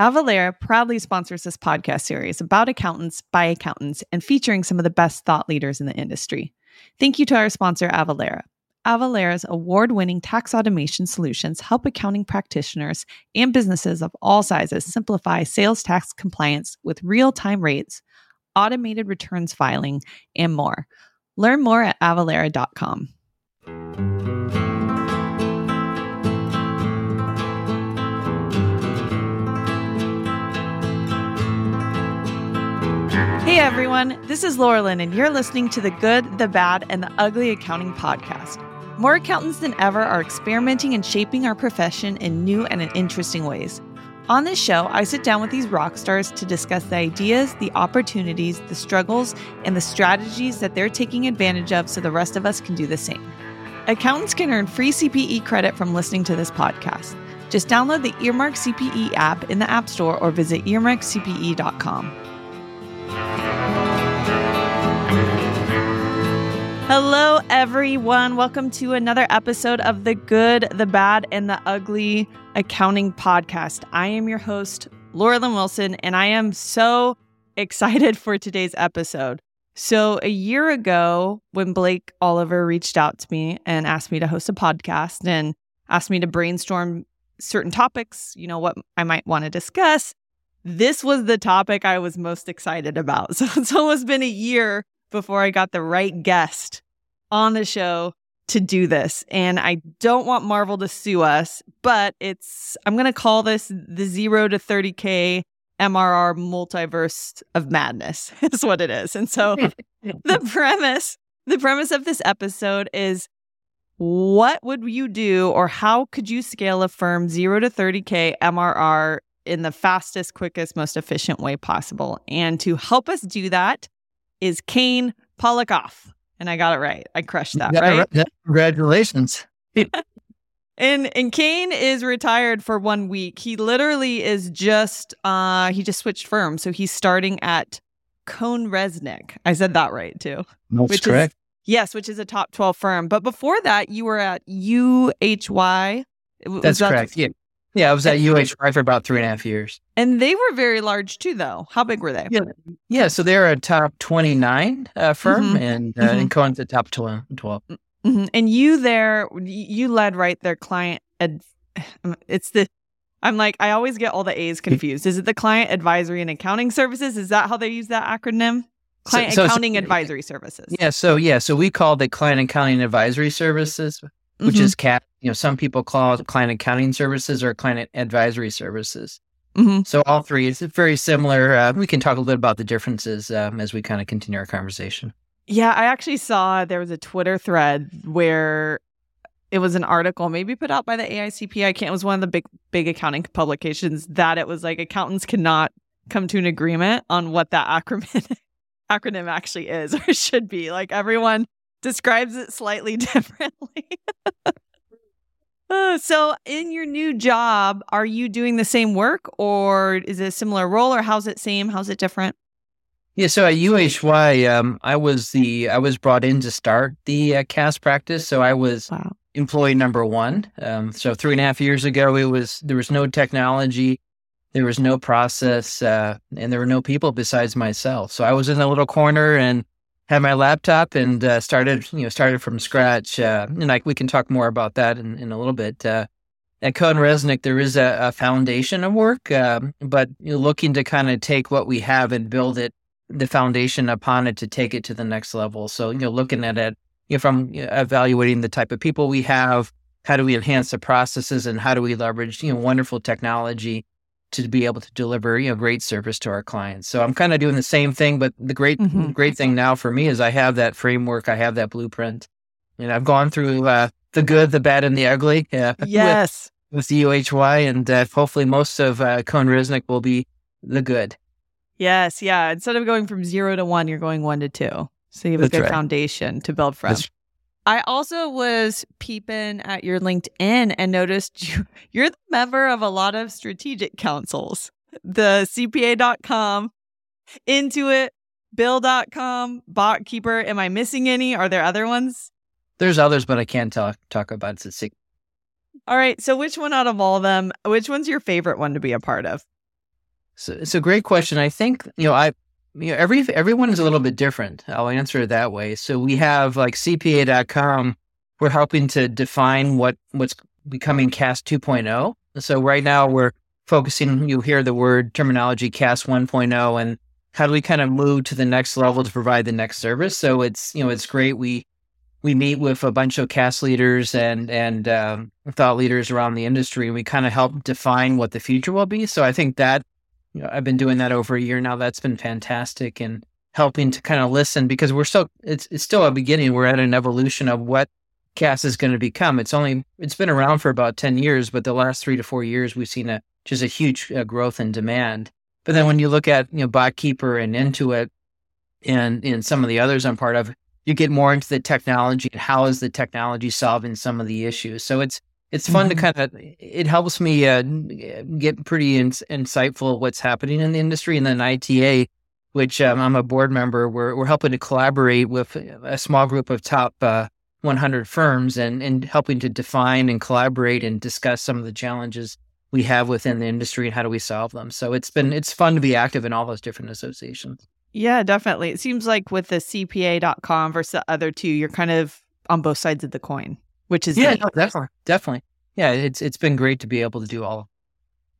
Avalara proudly sponsors this podcast series about accountants by accountants and featuring some of the best thought leaders in the industry. Thank you to our sponsor, Avalara. Avalara's award winning tax automation solutions help accounting practitioners and businesses of all sizes simplify sales tax compliance with real time rates, automated returns filing, and more. Learn more at avalara.com. everyone, this is Lorilyn, and you're listening to the Good, the Bad, and the Ugly Accounting Podcast. More accountants than ever are experimenting and shaping our profession in new and in interesting ways. On this show, I sit down with these rock stars to discuss the ideas, the opportunities, the struggles, and the strategies that they're taking advantage of so the rest of us can do the same. Accountants can earn free CPE credit from listening to this podcast. Just download the Earmark CPE app in the App Store or visit earmarkcpe.com. Hello, everyone. Welcome to another episode of the Good, the Bad, and the Ugly Accounting Podcast. I am your host, Lorilyn Wilson, and I am so excited for today's episode. So, a year ago, when Blake Oliver reached out to me and asked me to host a podcast and asked me to brainstorm certain topics, you know, what I might want to discuss, this was the topic I was most excited about. So, it's almost been a year before I got the right guest on the show to do this. And I don't want Marvel to sue us, but it's, I'm going to call this the zero to 30K MRR multiverse of madness, is what it is. And so the premise, the premise of this episode is what would you do or how could you scale a firm zero to 30K MRR in the fastest, quickest, most efficient way possible? And to help us do that, is Kane Polakoff. And I got it right. I crushed that, yeah, right? Yeah, congratulations. and and Kane is retired for one week. He literally is just uh he just switched firms. So he's starting at CohnReznick. I said that right too. That's which correct. Is, yes, which is a top 12 firm. But before that, you were at UHY. That's that correct. Yeah. Yeah, I was at UHY for about three and a half years. And they were very large too, though. How big were they? Yeah, yeah so they're a top 29 uh, firm mm-hmm. and, uh, mm-hmm. and Cohn's a top 12. Mm-hmm. And you there, you led right their client. Ad- it's the, I'm like, I always get all the A's confused. Is it the Client Advisory and Accounting Services? Is that how they use that acronym? Client so, so, Accounting so, Advisory Services. Yeah. So, yeah. So we called it Client Accounting Advisory Services which mm-hmm. is CAT. You know, some people call it client accounting services or client advisory services. Mm-hmm. So all three is very similar. Uh, we can talk a little bit about the differences um, as we kind of continue our conversation. Yeah, I actually saw there was a Twitter thread where it was an article maybe put out by the AICP. I can't. It was one of the big big accounting publications that it was like accountants cannot come to an agreement on what that acronym acronym actually is or should be. Like everyone describes it slightly differently. uh, so, in your new job, are you doing the same work or is it a similar role or how's it same? How's it different? Yeah, so at UHY, um, I was the I was brought in to start the uh, CAS practice. So I was wow. employee number one. Um, so three and a half years ago, it was there was no technology, there was no process, uh, and there were no people besides myself. So I was in a little corner and had my laptop and uh, started, you know, started from scratch. Uh, and like we can talk more about that in, in a little bit. Uh, at CohnReznick, there is a, a foundation of work, um, but you're looking to kind of take what we have and build it, the foundation upon it to take it to the next level. So, you know, looking at it you know, from evaluating the type of people we have, how do we enhance the processes, and how do we leverage, you know, wonderful technology to be able to deliver you know great service to our clients. So I'm kind of doing the same thing, but the great mm-hmm. great thing now for me is I have that framework, I have that blueprint, and I've gone through uh, the good, the bad, and the ugly. Uh, yes, with, with the UHY, and uh, hopefully most of uh, CohnReznick will be the good. Yes, yeah. Instead of going from zero to one, you're going one to two. So you have That's a good right. foundation to build from. That's I also was peeping at your LinkedIn and noticed you, you're the member of a lot of strategic councils. The CPA.com, Intuit, Bill.com, BotKeeper. Am I missing any? Are there other ones? There's others, but I can't talk talk about it. It's All right. So which one out of all of them, which one's your favorite one to be a part of? So it's a great question. I think you know I you know every everyone is a little bit different. I'll answer it that way. So we have like CPA.com. We're helping to define what what's becoming CAS 2.0. So right now we're focusing. You hear the word terminology CAS 1.0, and how do we kind of move to the next level to provide the next service? So it's you know it's great. We we meet with a bunch of CAS leaders and and um, thought leaders around the industry, and we kind of help define what the future will be. So I think that you know, I've been doing that over a year now. That's been fantastic and helping to kind of listen because we're still it's it's still a beginning. We're at an evolution of what CAS is going to become. It's only it's been around for about ten years, but the last three to four years we've seen a just a huge uh, growth in demand. But then when you look at you know BotKeeper and Intuit and and some of the others I'm part of, you get more into the technology and how is the technology solving some of the issues. So it's it's fun mm-hmm. to kind of it helps me uh, get pretty in, insightful what's happening in the industry and then ITA which um, I'm a board member we're we're helping to collaborate with a small group of top uh, 100 firms and and helping to define and collaborate and discuss some of the challenges we have within the industry and how do we solve them. So it's been it's fun to be active in all those different associations. Yeah, definitely. It seems like with the CPA.com versus the other two, you're kind of on both sides of the coin which is yeah, no, definitely, definitely. Yeah, it's it's been great to be able to do all.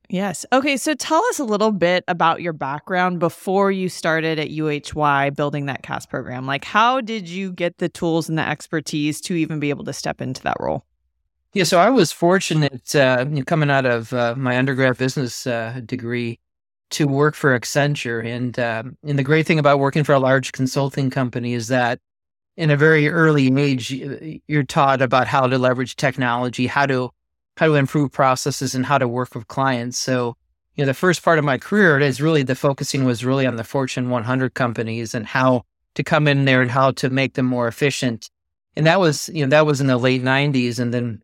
Yes. Okay. So tell us a little bit about your background before you started at UHY building that CAS program. Like, how did you get the tools and the expertise to even be able to step into that role? Yeah. So I was fortunate uh, coming out of uh, my undergrad business uh, degree to work for Accenture. And, um, and the great thing about working for a large consulting company is that in a very early age, you're taught about how to leverage technology, how to how to improve processes, and how to work with clients. So, you know, the first part of my career is really the focusing was really on the Fortune 100 companies and how to come in there and how to make them more efficient. And that was, you know, that was in the late 90s, and then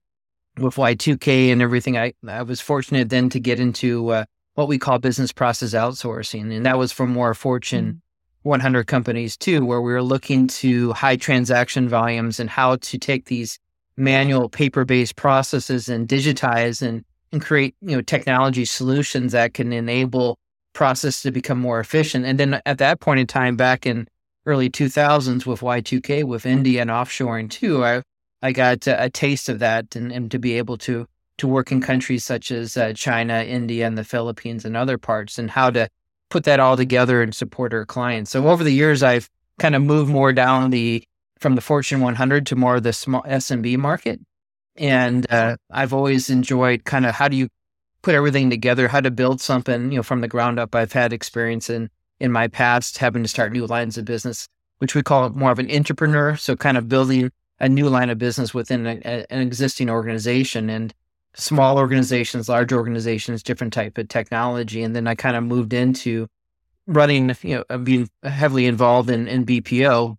with Y2K and everything, I I was fortunate then to get into uh, what we call business process outsourcing, and that was for more Fortune. Mm-hmm 100 companies too, where we were looking to high transaction volumes and how to take these manual paper based processes and digitize and, and create, you know, technology solutions that can enable process to become more efficient. And then at that point in time, back in early 2000s with Y2K, with India and offshoring too, I, I got a, a taste of that and, and, to be able to, to work in countries such as uh, China, India, and the Philippines and other parts and how to put that all together and support our clients. So over the years, I've kind of moved more down the from the Fortune 100 to more of the small SMB market, and uh, I've always enjoyed kind of how do you put everything together, how to build something, you know, from the ground up. I've had experience in in my past having to start new lines of business, which we call more of an entrepreneur. So kind of building a new line of business within a, a, an existing organization and small organizations, large organizations, different type of technology. And then I kind of moved into running, you know, being heavily involved in, in BPO.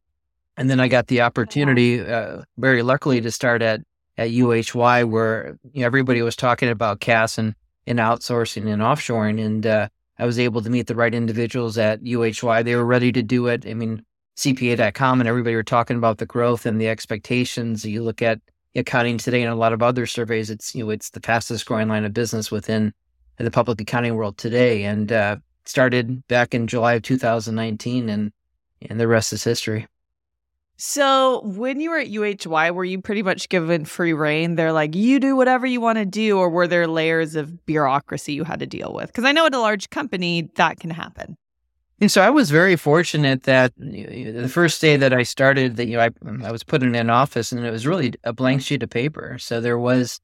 And then I got the opportunity, uh, very luckily, to start at, at UHY, where you know, everybody was talking about CAS and, and outsourcing and offshoring. And uh, I was able to meet the right individuals at UHY. They were ready to do it. I mean, CPA.com and everybody were talking about the growth and the expectations. You look at accounting today and a lot of other surveys, it's you know it's the fastest growing line of business within the public accounting world today, and uh, started back in July of 2019, and and the rest is history. So when you were at UHY, were you pretty much given free reign? They're like, you do whatever you want to do, or were there layers of bureaucracy you had to deal with? Because I know at a large company that can happen. And so I was very fortunate that the first day that I started, that you know, I, I was put in an office, and it was really a blank sheet of paper. So there was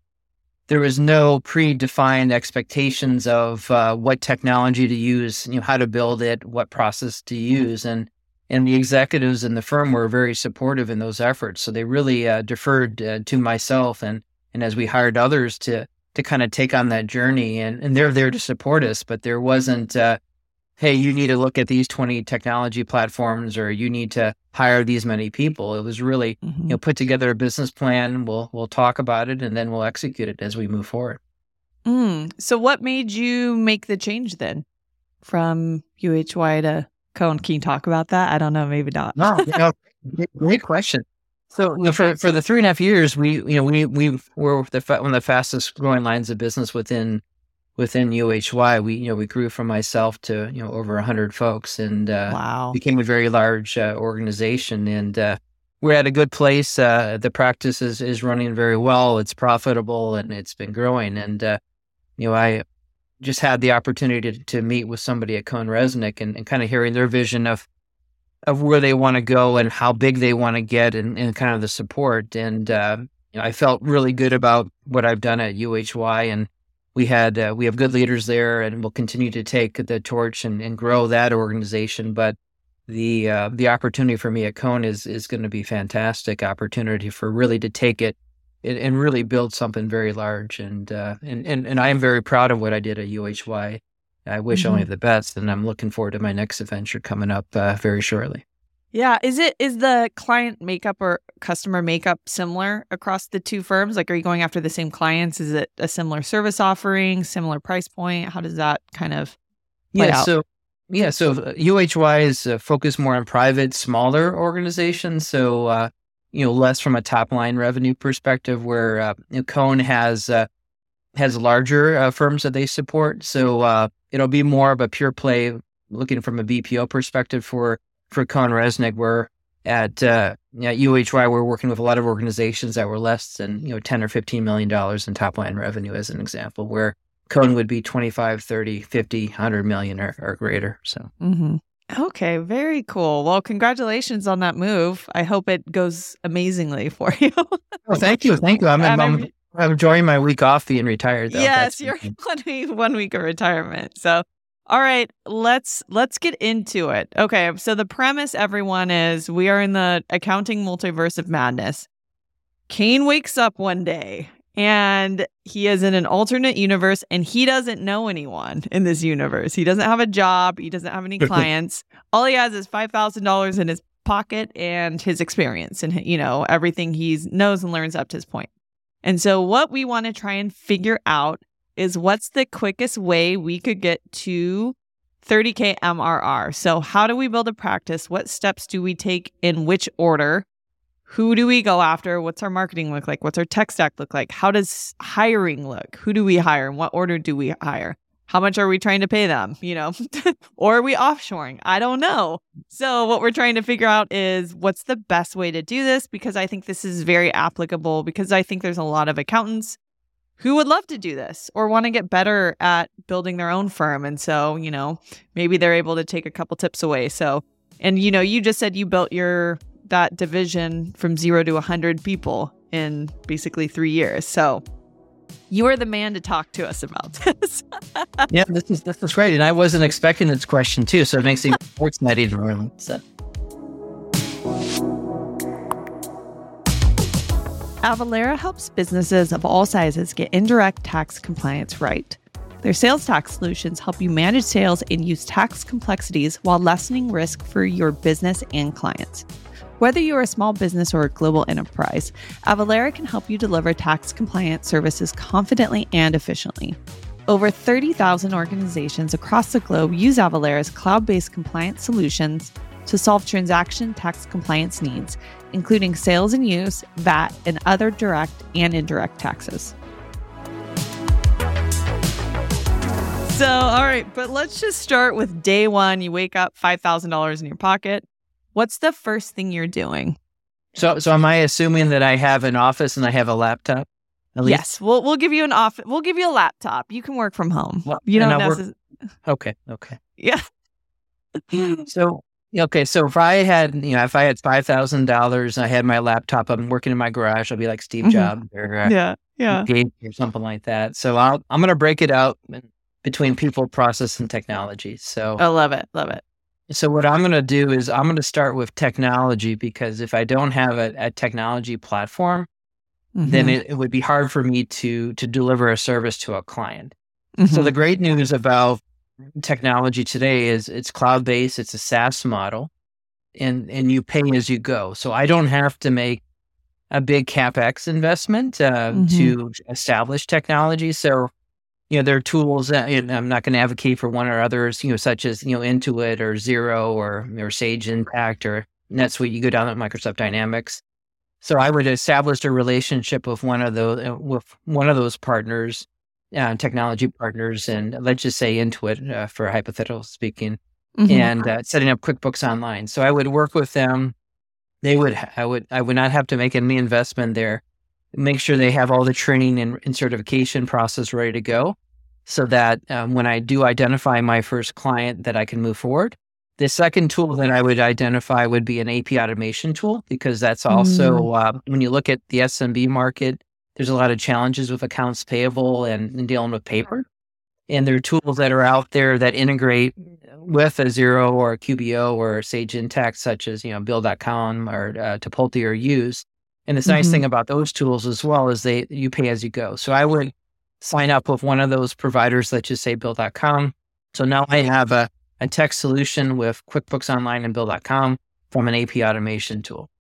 there was no predefined expectations of uh, what technology to use, you know, how to build it, what process to use, and and the executives in the firm were very supportive in those efforts. So they really uh, deferred uh, to myself, and and as we hired others to to kind of take on that journey, and and they're there to support us, but there wasn't uh, hey, you need to look at these 20 technology platforms or you need to hire these many people. It was really, mm-hmm. you know, put together a business plan. We'll we'll talk about it and then we'll execute it as we move forward. Mm. So what made you make the change then from UHY to Cohn? Can you talk about that? I don't know, maybe not. no, you know, great question. So you know, for for the three and a half years, we you know we we were the one of the fastest growing lines of business within within UHY, we you know we grew from myself to you know over hundred folks, and uh, wow, became a very large uh, organization, and uh, we're at a good place. Uh, the practice is is running very well. It's profitable, and it's been growing. And uh, you know, I just had the opportunity to, to meet with somebody at CohnReznick and, and kind of hearing their vision of of where they want to go and how big they want to get, and, and kind of the support. And uh, you know, I felt really good about what I've done at UHY and we had uh, we have good leaders there, and we'll continue to take the torch and, and grow that organization. But the uh, the opportunity for me at Cohn is is going to be fantastic opportunity for really to take it and, and really build something very large. And, uh, and and and I am very proud of what I did at UHY. I wish mm-hmm. only the best, and I'm looking forward to my next adventure coming up uh, very shortly. Yeah. Is it is the client makeup or customer makeup similar across the two firms? Like are you going after the same clients? Is it a similar service offering, similar price point? How does that kind of play yeah, out? So yeah, so UHY is uh, focused more on private, smaller organizations. So uh, you know, less from a top line revenue perspective, where uh, you know, Cohn has uh, has larger uh, firms that they support. So uh, it'll be more of a pure play, looking from a BPO perspective for for CohnReznick, we're at uh, at UHY, we're working with a lot of organizations that were less than you know 10 or 15 million dollars in top line revenue, as an example, where Cohn would be 25, 30, 50, 100 million or, or greater. So. Mm-hmm. Okay, very cool. Well, congratulations on that move. I hope it goes amazingly for you. oh, thank you. Thank you. I'm, I'm, I'm, I'm enjoying my week off being retired. Though. Yes, That's you're one week, one week of retirement. So all right, let's let's get into it. Okay, so the premise everyone is we are in the accounting multiverse of madness. Kane wakes up one day and he is in an alternate universe and he doesn't know anyone in this universe. He doesn't have a job, he doesn't have any clients. All he has is $5,000 in his pocket and his experience and you know, everything he knows and learns up to this point. And so what we want to try and figure out is what's the quickest way we could get to 30K MRR? So, how do we build a practice? What steps do we take in which order? Who do we go after? What's our marketing look like? What's our tech stack look like? How does hiring look? Who do we hire? In what order do we hire? How much are we trying to pay them? You know, or are we offshoring? I don't know. So, what we're trying to figure out is what's the best way to do this because I think this is very applicable because I think there's a lot of accountants who would love to do this or want to get better at building their own firm. And so, you know, maybe they're able to take a couple tips away. So, and you know, you just said you built your that division from 0 to a 100 people in basically 3 years. So, you are the man to talk to us about this. yeah, this is this is great, and I wasn't expecting this question too, so it makes it more exciting. So. Avalara helps businesses of all sizes get indirect tax compliance right. Their sales tax solutions help you manage sales and use tax complexities while lessening risk for your business and clients. Whether you're a small business or a global enterprise, Avalara can help you deliver tax compliance services confidently and efficiently. Over 30,000 organizations across the globe use Avalara's cloud based compliance solutions to solve transaction tax compliance needs, including sales and use, VAT, and other direct and indirect taxes. So, all right, but let's just start with day one. You wake up, $5,000 in your pocket. What's the first thing you're doing? So, so am I assuming that I have an office and I have a laptop? Yes, we'll we'll give you an off. We'll give you a laptop. You can work from home. Well, you don't necessarily. Okay. Okay. Yeah. so Okay, so if I had, you know, if I had five thousand dollars, I had my laptop, I'm working in my garage. I'll be like Steve mm-hmm. Jobs or uh, yeah, yeah, or something like that. So I'll, I'm going to break it out between people, process, and technology. So I love it, love it. So what I'm going to do is I'm going to start with technology because if I don't have a, a technology platform, mm-hmm. then it, it, would be hard for me to to deliver a service to a client. Mm-hmm. So the great news about technology today is it's cloud based, it's a SaaS model, and and you pay as you go. So I don't have to make a big capex investment uh, mm-hmm. to establish technology. So you know there are tools that you know, I'm not going to advocate for one or others, you know, such as you know Intuit or Xero or or Sage Intacct or NetSuite. You go down at Microsoft Dynamics. So I would establish a relationship with one of those uh, with one of those partners uh, technology partners, and let's just say Intuit uh, for hypothetical speaking, mm-hmm. and uh, setting up QuickBooks Online. So I would work with them. They would, I would, I would not have to make any investment there. Make sure they have all the training and, and certification process ready to go, so that um, when I do identify my first client, that I can move forward. The second tool that I would identify would be an AP automation tool because that's also mm. uh, when you look at the SMB market, there's a lot of challenges with accounts payable and, and, dealing with paper. And there are tools that are out there that integrate with a Xero or a QBO or Sage Intacct, such as you know Bill.com or uh, Tipalti or Yooz. And the mm-hmm. nice thing about those tools as well is they you pay as you go. So I would sign up with one of those providers, let's just say Bill.com. So now I have a a tech solution with QuickBooks Online and Bill.com from an AP automation tool.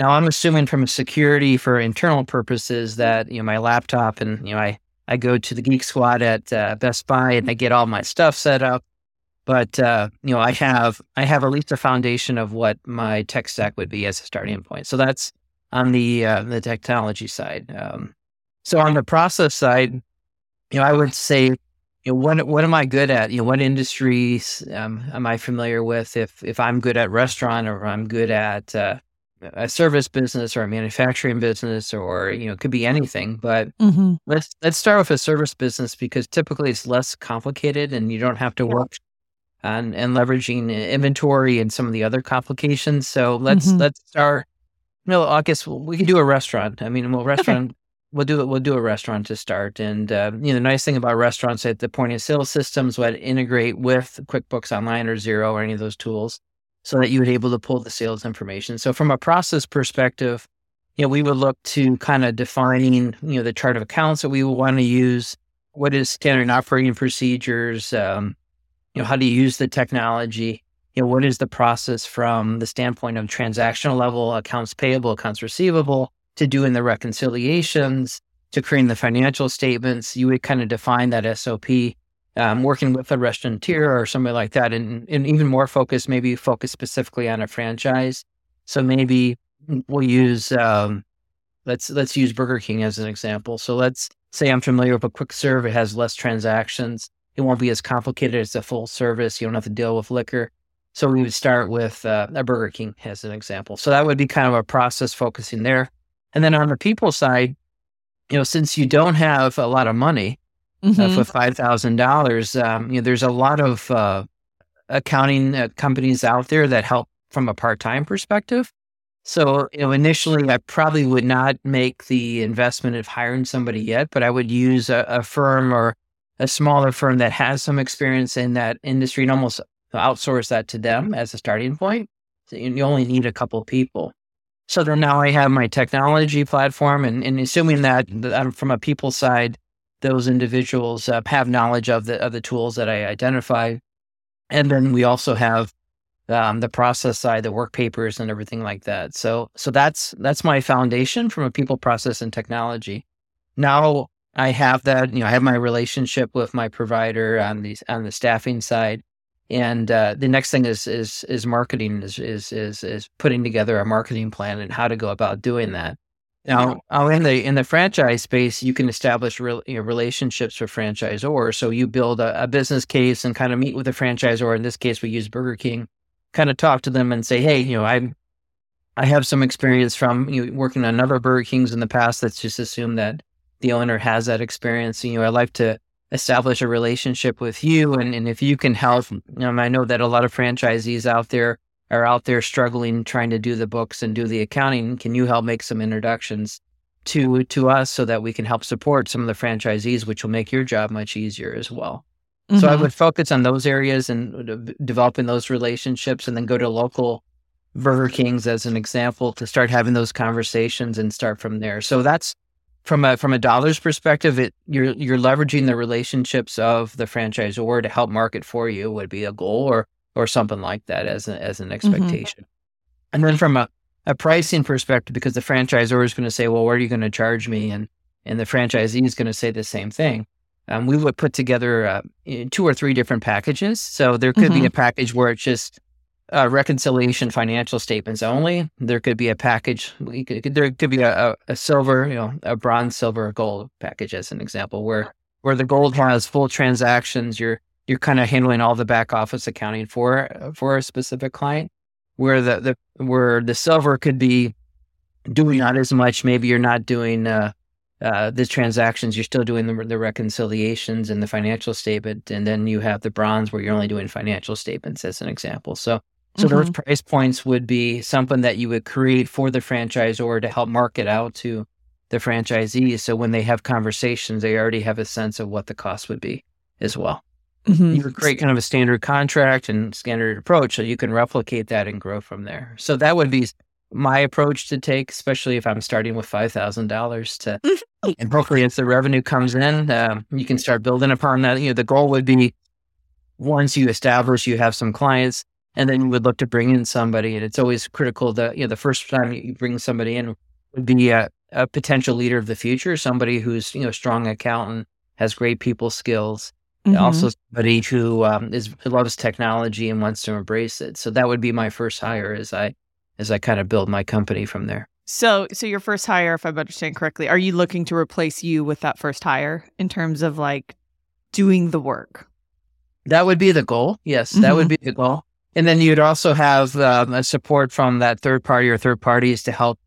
Now, I'm assuming from a security for internal purposes that you know my laptop and you know I I go to the Geek Squad at uh, Best Buy and I get all my stuff set up. But uh, you know I have I have at least a foundation of what my tech stack would be as a starting point. So that's on the uh, the technology side. Um, so on the process side, you know I would say you know, what what am I good at? You know, what industries um, am I familiar with? If if I'm good at restaurant, or I'm good at uh, a service business, or a manufacturing business, or you know, it could be anything. But mm-hmm. let's let's start with a service business because typically it's less complicated, and you don't have to work on and leveraging inventory and some of the other complications. So let's mm-hmm. let's start. You know, I guess we can do a restaurant. I mean, well, restaurant we'll do it. We'll do a restaurant to start, and uh, you know, the nice thing about restaurants at the point of sale systems would integrate with QuickBooks Online or Xero or any of those tools, so that you would be able to pull the sales information. So, from a process perspective, you know, we would look to kind of defining, you know, the chart of accounts that we would want to use. What is standard operating procedures? Um, you know, how do you use the technology? You know, what is the process from the standpoint of transactional level, accounts payable, accounts receivable? to doing the reconciliations, to creating the financial statements, you would kind of define that SOP. Um, working with a restaurateur or somebody like that, and, and even more focused, maybe focus specifically on a franchise. So maybe we'll use um, let's let's use Burger King as an example. So let's say I'm familiar with a quick serve; it has less transactions. It won't be as complicated as a full service. You don't have to deal with liquor. So we would start with uh, a Burger King as an example. So that would be kind of a process focusing there. And then on the people side, you know, since you don't have a lot of money mm-hmm. uh, for five thousand um, dollars, you know, there's a lot of uh, accounting uh, companies out there that help from a part time perspective. So, you know, initially, I probably would not make the investment of hiring somebody yet, but I would use a, a firm or a smaller firm that has some experience in that industry and almost outsource that to them as a starting point. So you only need a couple people. So then now I have my technology platform, and, and assuming that, that from a people side, those individuals uh, have knowledge of the of the tools that I identify, and then we also have um, the process side, the work papers, and everything like that. So so that's that's my foundation from a people, process, and technology. Now I have that, you know, I have my relationship with my provider on the on the staffing side. And uh, the next thing is is is marketing is, is is is putting together a marketing plan and how to go about doing that. Now, oh, in the in the franchise space, you can establish real, you know, relationships with franchisors. So you build a, a, business case and kind of meet with the franchisor. In this case, we use Burger King. Kind of talk to them and say, "Hey, you know, I I have some experience from you know, working on other Burger Kings in the past. Let's just assume that the owner has that experience. You know, I'd like to establish a relationship with you. And, and if you can help, um, I know that a lot of franchisees out there are out there struggling trying to do the books and do the accounting. Can you help make some introductions to to us so that we can help support some of the franchisees, which will make your job much easier as well? Mm-hmm. So I mm-hmm. would focus on those areas and developing those relationships, and then go to local Burger Kings as an example to start having those conversations and start from there. So that's from a from a dollars perspective, it you're you're leveraging the relationships of the franchisor to help market for you would be a goal or or something like that as a, as an mm-hmm. expectation. Mm-hmm. And then from a, a pricing perspective, because the franchisor is going to say, well, what are you going to charge me? And and the franchisee is going to say the same thing. Um, we would put together uh, two or three different packages. So there could mm-hmm. be a package where it's just uh, reconciliation financial statements only. There could be a package. Could, there could be a, a, silver, you know, a bronze, silver, gold package as an example, where where the gold has full transactions. You're you're kind of handling all the back office accounting for for a specific client. Where the, the where the silver could be doing not as much. Maybe you're not doing uh, uh, the transactions. You're still doing the, the reconciliations and the financial statement, and then you have the bronze where you're only doing financial statements, as an example. So so mm-hmm. those price points would be something that you would create for the franchisor to help market out to the franchisees. So when they have conversations, they already have a sense of what the cost would be as well. Mm-hmm. You create kind of a standard contract and standard approach so you can replicate that and grow from there. So that would be my approach to take, especially if I'm starting with five thousand dollars to, and hopefully as the revenue comes in, um, you can start building upon that. You know, the goal would be once you establish you have some clients, and then you would look to bring in somebody. And it's always critical that, you know, the first time you bring somebody in would be a, a potential leader of the future, somebody who's, you know, strong accountant, has great people skills, mm-hmm. also somebody who um, is loves technology and wants to embrace it. So that would be my first hire as I as I kind of build my company from there. So, so your first hire, if I'm understanding correctly, are you looking to replace you with that first hire in terms of like doing the work? That would be the goal. Yes, mm-hmm. that would mm-hmm. be the goal. And then you'd also have um, a support from that third party or third parties to help,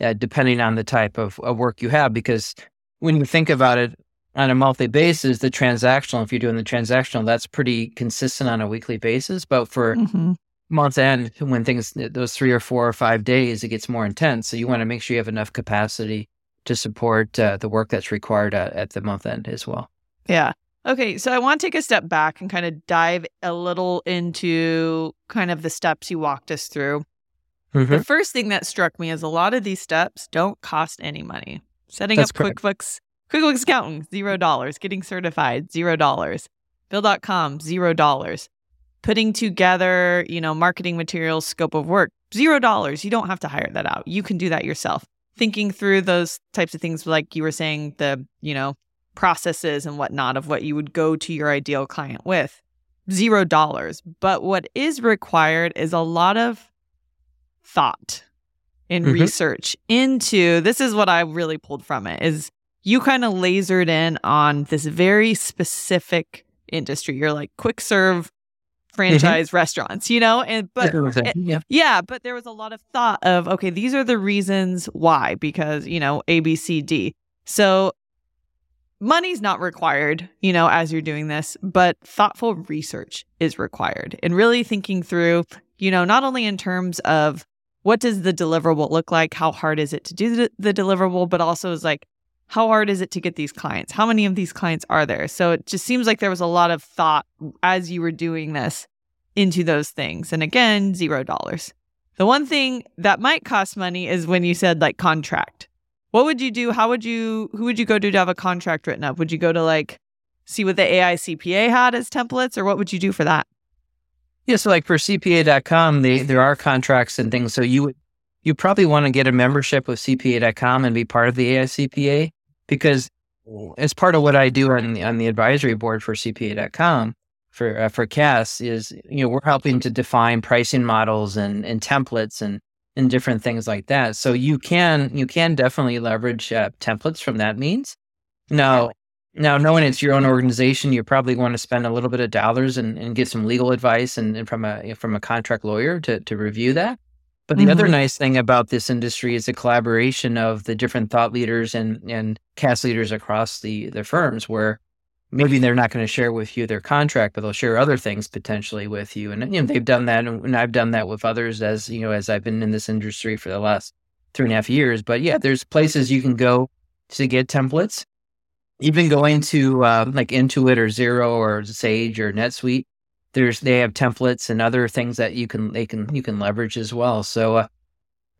uh, depending on the type of, of, work you have. Because when you think about it on a monthly basis, the transactional, if you're doing the transactional, that's pretty consistent on a weekly basis. But for mm-hmm. month end, when things, those three or four or five days, it gets more intense. So you want to make sure you have enough capacity to support uh, the work that's required at, at the month end as well. Yeah. Okay, so I want to take a step back and kind of dive a little into kind of the steps you walked us through. Mm-hmm. The first thing that struck me is a lot of these steps don't cost any money. Setting That's up correct. QuickBooks, QuickBooks Accountant, zero dollars. Getting certified, zero dollars. Bill.com, zero dollars. Putting together, you know, marketing materials, scope of work, zero dollars. You don't have to hire that out. You can do that yourself. Thinking through those types of things, like you were saying, the, you know, processes and whatnot of what you would go to your ideal client with. Zero dollars. But what is required is a lot of thought and mm-hmm. research into this is what I really pulled from it is you kind of lasered in on this very specific industry. You're like quick serve mm-hmm. franchise mm-hmm. restaurants, you know? And but it, yeah. yeah, but there was a lot of thought of okay, these are the reasons why because, you know, A B C D. So money's not required, you know, as you're doing this, but thoughtful research is required and really thinking through, you know, not only in terms of what does the deliverable look like, how hard is it to do the, the deliverable, but also is like, how hard is it to get these clients? How many of these clients are there? So it just seems like there was a lot of thought as you were doing this into those things. And again, zero dollars. The one thing that might cost money is when you said like contract what would you do? How would you, who would you go to to have a contract written up? Would you go to like see what the AICPA had as templates or what would you do for that? Yeah. So like for CPA.com, they, there are contracts and things. So you would, you probably want to get a membership with CPA.com and be part of the AICPA because as part of what I do on the, on the advisory board for CPA.com for, uh, for CAS is, you know, we're helping to define pricing models and, and templates and and different things like that. So you can you can definitely leverage uh, templates from that means. Now, now knowing it's your own organization, you probably want to spend a little bit of dollars and, and get some legal advice and, and from a from a contract lawyer to to review that. But the mm-hmm. other nice thing about this industry is the collaboration of the different thought leaders and and CAS leaders across the the firms where maybe they're not going to share with you their contract, but they'll share other things potentially with you. And you know, they've done that, and I've done that with others as you know, as I've been in this industry for the last three and a half years. But yeah, there's places you can go to get templates. Even going to uh, like Intuit or Xero or Sage or NetSuite, there's they have templates and other things that you can they can you can leverage as well. So. Uh,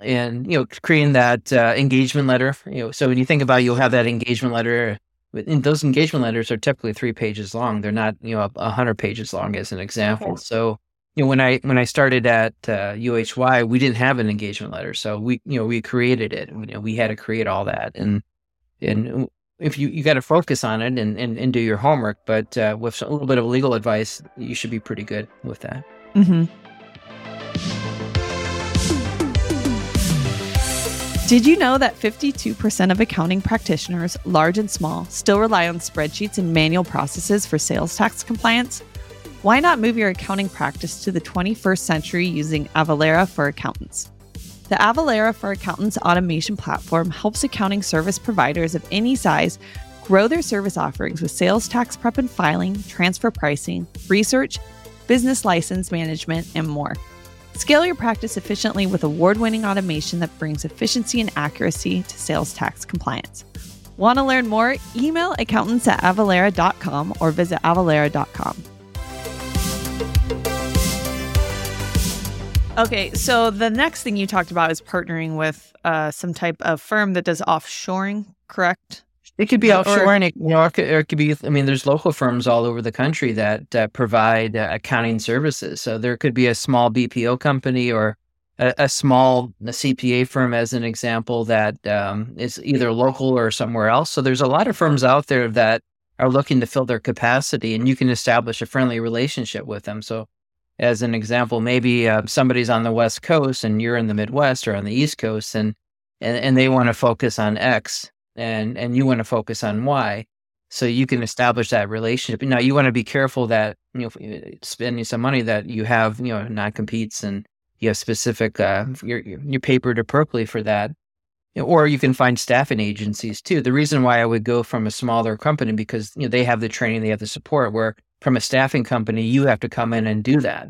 and you know, creating that uh, engagement letter. You know, so when you think about, it, you'll have that engagement letter And those engagement letters are typically three pages long. They're not, you know, a hundred pages long as an example. Okay. So, you know, when I when I started at uh, UHY, we didn't have an engagement letter, so we, you know, we created it. You know, we had to create all that, and and if you you got to focus on it and, and and do your homework, but uh, with a little bit of legal advice, you should be pretty good with that. Mm-hmm. Did you know that 52% of accounting practitioners, large and small, still rely on spreadsheets and manual processes for sales tax compliance? Why not move your accounting practice to the 21st century using Avalara for Accountants? The Avalara for Accountants automation platform helps accounting service providers of any size grow their service offerings with sales tax prep and filing, transfer pricing, research, business license management, and more. Scale your practice efficiently with award winning automation that brings efficiency and accuracy to sales tax compliance. Want to learn more? Email accountants at avalara.com or visit avalara.com. Okay, so the next thing you talked about is partnering with uh, some type of firm that does offshoring, correct? It could be offshore, or, and it, you know, it could, it could, be. I mean, there's local firms all over the country that uh, provide uh, accounting services. So there could be a small BPO company or a, a small CPA firm, as an example, that um, is either local or somewhere else. So there's a lot of firms out there that are looking to fill their capacity, and you can establish a friendly relationship with them. So, as an example, maybe uh, somebody's on the West Coast and you're in the Midwest or on the East Coast, and and, and they want to focus on X and and you want to focus on Y, so you can establish that relationship. Now you want to be careful that you know spending some money that you have you know non competes and you have specific uh you're, you're papered appropriately for that. Or you can find staffing agencies too. The reason why i would go from a smaller company because you know they have the training they have the support where from a staffing company you have to come in and do that.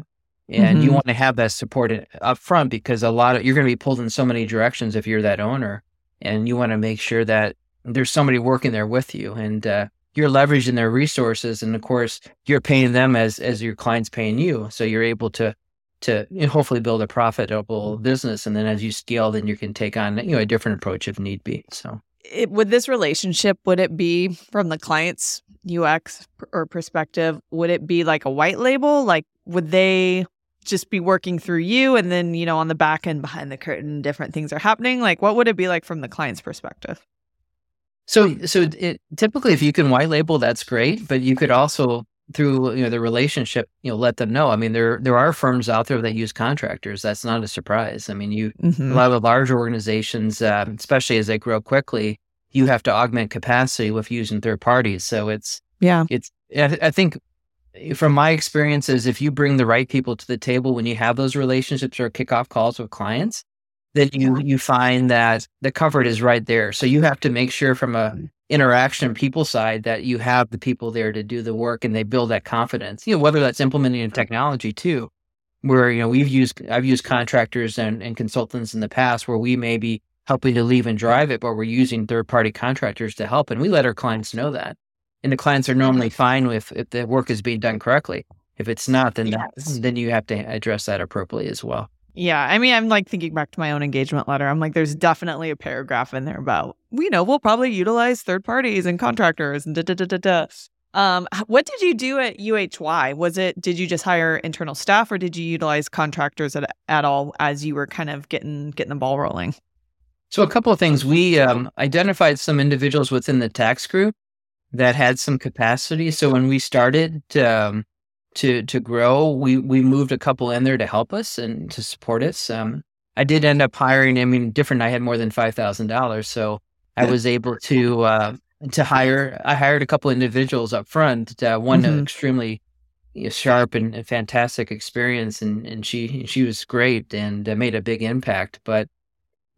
And mm-hmm. you want to have that support up front because a lot of you're going to be pulled in so many directions if you're that owner. And you want to make sure that there's somebody working there with you. And uh, you're leveraging their resources. And of course you're paying them as as your clients paying you. So you're able to to you know, hopefully build a profitable business. And then as you scale then you can take on you know a different approach if need be. So it, with this relationship would it be from the client's ux or perspective would it be like a white label? Like would they just be working through you and then you know on the back end behind the curtain different things are happening? Like what would it be like from the client's perspective? So so it, typically if you can white label that's great but you could also through you know the relationship you know let them know. I mean there there are firms out there that use contractors. That's not a surprise. I mean you mm-hmm. a lot of large organizations uh, especially as they grow quickly you have to augment capacity with using third parties. So it's yeah. it's I think from my experiences, if you bring the right people to the table when you have those relationships or kickoff calls with clients, then you you find that the comfort is right there. So you have to make sure from a interaction people side that you have the people there to do the work and they build that confidence. You know, whether that's implementing a technology too, where you know we've used I've used contractors and, and consultants in the past where we may be helping to leave and drive it, but we're using third party contractors to help. And we let our clients know that and the clients are normally fine with if the work is being done correctly. If it's not, then yes. then you have to address that appropriately as well. Yeah, I mean, I'm like thinking back to my own engagement letter. I'm like, there's definitely a paragraph in there about we know we'll probably utilize third parties and contractors and da da da da da. Um, what did you do at UHY? Was it did you just hire internal staff or did you utilize contractors at, at all as you were kind of getting getting the ball rolling? So a couple of things. We um, identified some individuals within the tax group that had some capacity. So when we started um, to to grow, we we moved a couple in there to help us and to support us. Um, I did end up hiring. I mean, different. I had more than five thousand dollars, so I was able to uh, to hire. I hired a couple individuals up front. Uh, one mm-hmm. extremely you know, sharp and, and, fantastic experience, and and she she was great and uh, made a big impact. But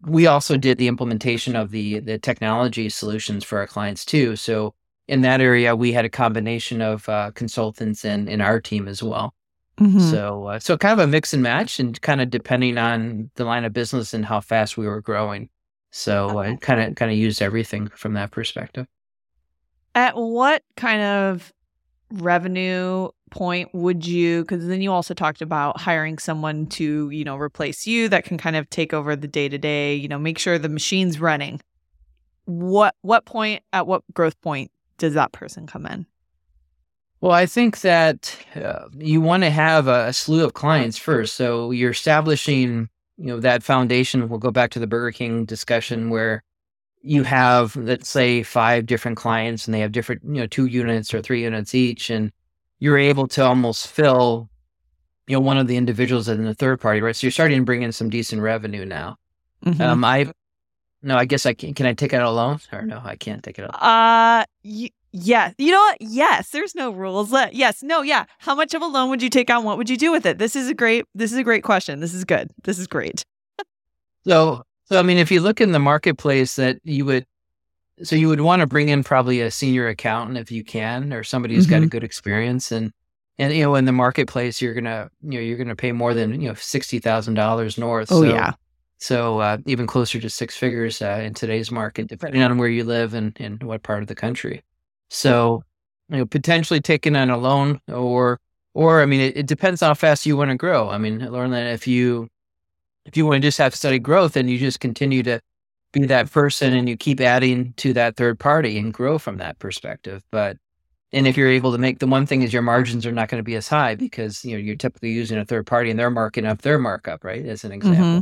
we also did the implementation of the the technology solutions for our clients too. So in that area, we had a combination of uh, consultants and in our team as well. Mm-hmm. So, uh, so kind of a mix and match, and kind of depending on the line of business and how fast we were growing. So, I kind of kind of used everything from that perspective. At what kind of revenue point would you? Because then you also talked about hiring someone to you know replace you that can kind of take over the day to day. You know, make sure the machine's running. What what point at what growth point does that person come in? Well, I think that uh, you want to have a, a, slew of clients first. So you're establishing, you know, that foundation. We'll go back to the Burger King discussion where you have, let's say, five different clients and they have different, you know, two units or three units each. And you're able to almost fill, you know, one of the individuals in the third party, right? So you're starting to bring in some decent revenue now. Mm-hmm. Um, I've no, I guess I can. Can I take out a loan or no? I can't take it out. Uh, y- yeah. You know what? Yes. There's no rules. Let, yes. No. Yeah. How much of a loan would you take on? What would you do with it? This is a great. This is a great question. This is good. This is great. so, so I mean, if you look in the marketplace, that you would, so you would want to bring in probably a senior accountant if you can, or somebody who's mm-hmm. got a mm-hmm. good experience, and and you know, in the marketplace, you're gonna you know you're gonna pay more than you know sixty thousand dollars north. Oh so, yeah. So uh, even closer to six figures uh, in today's market, depending on where you live and, and what part of the country. So, you know, potentially taking on a loan or, or I mean, it, it depends on how fast you want to grow. I mean, learn that if you, if you want to just have steady growth and you just continue to be that person and you keep adding to that third party and grow from that perspective. But, and if you're able to make the one thing is your margins are not going to be as high because, you know, you're typically using a third party and they're marking up their markup, right? As an example. Mm-hmm.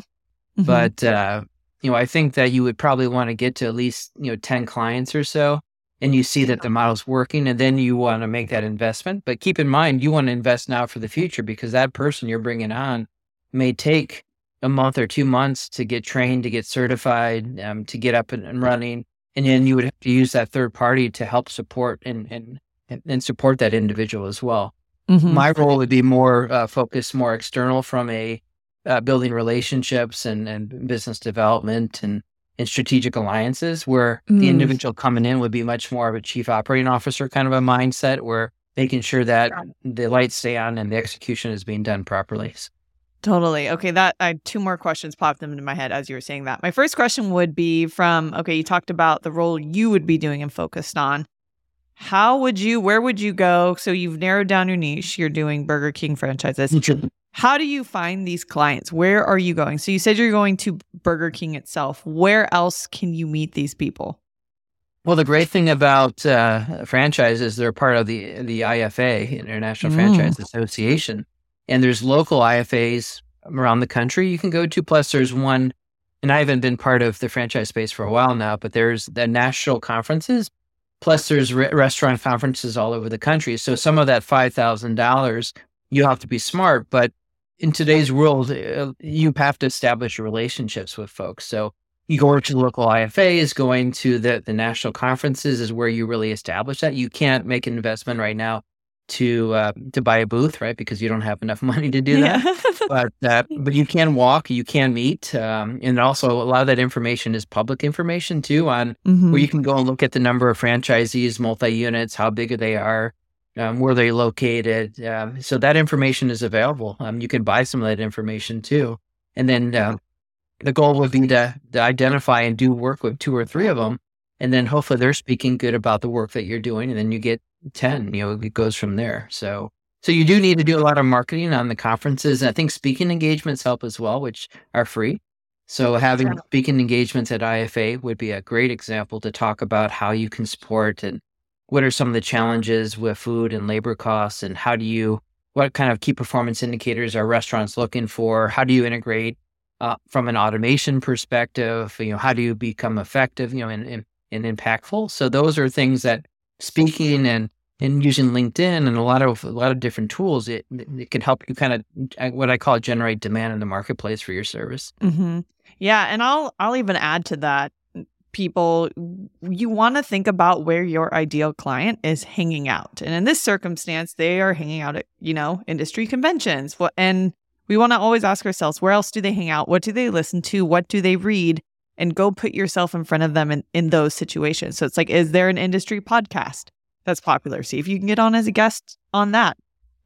Mm-hmm. But uh, you know, I think that you would probably want to get to at least you know ten clients or so, and you see that the model's working, and then you want to make that investment. But keep in mind, you want to invest now for the future because that person you're bringing on may take a month or two months to get trained, to get certified, um, to get up and, and, running, and then you would have to use that third party to help support and and and support that individual as well. Mm-hmm. My role would be more uh, focused, more external from a uh, building relationships and, and business development and, and strategic alliances, where mm. the individual coming in would be much more of a chief operating officer kind of a mindset, where making sure that the lights stay on and the execution is being done properly. Totally. Okay, that I two more questions popped into my head as you were saying that. My first question would be from okay, you talked about the role you would be doing and focused on. How would you where would you go? So you've narrowed down your niche, you're doing Burger King franchises. How do you find these clients? Where are you going? So you said you're going to Burger King itself. Where else can you meet these people? Well, the great thing about uh, franchises, they're part of the the IFA, International mm. Franchise Association, and there's local IFAs around the country you can go to. Plus, there's one, and I haven't been part of the franchise space for a while now, but there's the national conferences. Plus, there's re- restaurant conferences all over the country. So some of that five thousand dollars, you have to be smart, but in today's world, uh, you have to establish relationships with folks. So you go to the local IFAs, going to the, the national conferences is where you really establish that. You can't make an investment right now to uh, to buy a booth, right? Because you don't have enough money to do that. Yeah. but uh, but you can walk, you can meet, um, and also a lot of that information is public information too, on mm-hmm. where you can go and look at the number of franchisees, multi units, how big they are, um, where they're located. Um, so that information is available. Um, you can buy some of that information too. And then uh, the goal would be to, to, identify and do work with two or three of them. And then hopefully they're speaking good about the work that you're doing. And then you get 10, you know, it goes from there. So, so you do need to do a lot of marketing on the conferences. And I think speaking engagements help as well, which are free. So having speaking engagements at IFA would be a great example to talk about how you can support and what are some of the challenges with food and labor costs and how do you what kind of key performance indicators are restaurants looking for? How do you integrate uh, from an automation perspective? You know how do you become effective you know and, and, and impactful? So those are things that speaking and and using linkedin and a lot of a lot of different tools it, it can help you kind of uh, what i call generate demand in the marketplace for your service. Mm-hmm. yeah and i'll i'll even add to that people, you want to think about where your ideal client is hanging out. And in this circumstance, they are hanging out at, you know, industry conventions. And we want to always ask ourselves, where else do they hang out? What do they listen to? What do they read? And go put yourself in front of them in, in those situations. So it's like, is there an industry podcast that's popular? See if you can get on as a guest on that.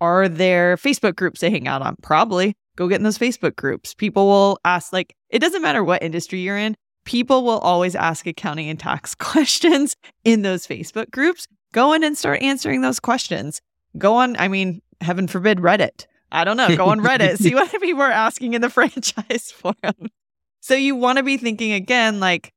Are there Facebook groups they hang out on? Probably. Go get in those Facebook groups. People will ask, like, it doesn't matter what industry you're in people will always ask accounting and tax questions in those Facebook groups. Go in and start answering those questions. Go on, I mean, heaven forbid, Reddit. I don't know. Go on Reddit, see what people are asking in the franchise forum. So you want to be thinking again, like,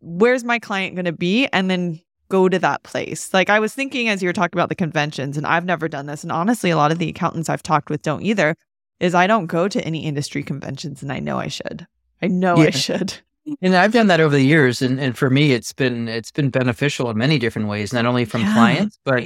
where's my client going to be? And then go to that place. Like I was thinking as you were talking about the conventions, and I've never done this. And honestly, a lot of the accountants I've talked with don't either, is I don't go to any industry conventions and I know I should. I know yeah. I should. And I've done that over the years, and, and for me, it's been it's been beneficial in many different ways. Not only from yeah. clients, but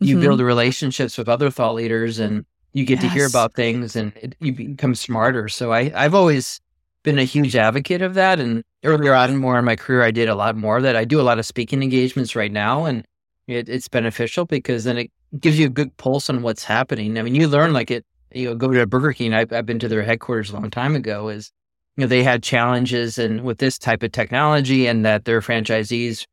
you mm-hmm. build relationships with other thought leaders, and you get yes. to hear about things, and it, you become smarter. So I I've always been a huge advocate of that, and earlier on more in my career, I did a lot more of that. I do a lot of speaking engagements right now, and it, it's beneficial because then it gives you a good pulse on what's happening. I mean, you learn like it. You know, go to Burger King. I've, I've been to their headquarters a long time ago. Is you know they had challenges and with this type of technology, and that their franchisees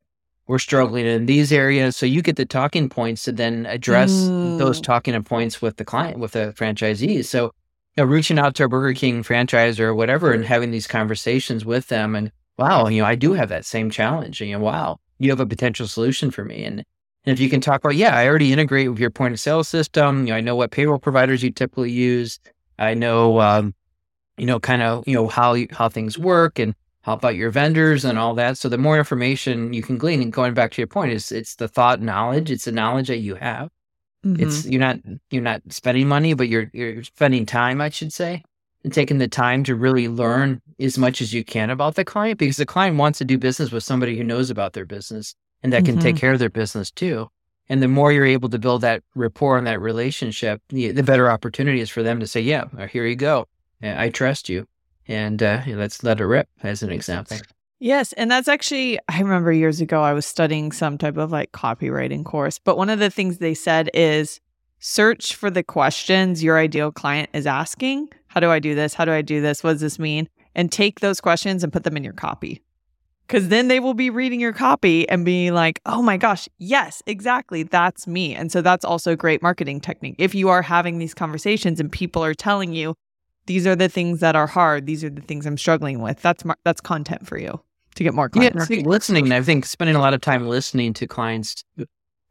were struggling in these areas. So you get the talking points to then address mm. those talking points with the client, with the franchisees. So you know, reaching out to a Burger King franchise or whatever and having these conversations with them and wow, you know, I do have that same challenge. And, you know, wow, you have a potential solution for me. And, and if you can talk about, yeah, I already integrate with your point of sale system. You know, I know what payroll providers you typically use. I know, um, you know, kind of, you know, how, how things work and how about your vendors and all that. So the more information you can glean and going back to your point is it's the thought knowledge. It's the knowledge that you have. Mm-hmm. It's, you're not, you're not spending money, but you're, you're spending time, I should say and taking the time to really learn as much as you can about the client because the client wants to do business with somebody who knows about their business and that mm-hmm. can take mm-hmm. care of their business too. And the more you're able to build that rapport and that relationship, the, the better opportunity is for them to say, "Yeah, here you go. I trust you, and uh, let's let it rip." As an example. Yes, and that's actually I remember years ago I was studying some type of like copywriting course, but one of the things they said is search for the questions your ideal client is asking. How do I do this? How do I do this? What does this mean? And take those questions and put them in your copy. Because then they will be reading your copy and be like, oh my gosh, yes, exactly. That's me. And so that's also a great marketing technique. If you are having these conversations and people are telling you, these are the things that are hard, these are the things I'm struggling with, that's, mar- that's content for you to get more clients. Yeah, listening. I think spending a lot of time listening to clients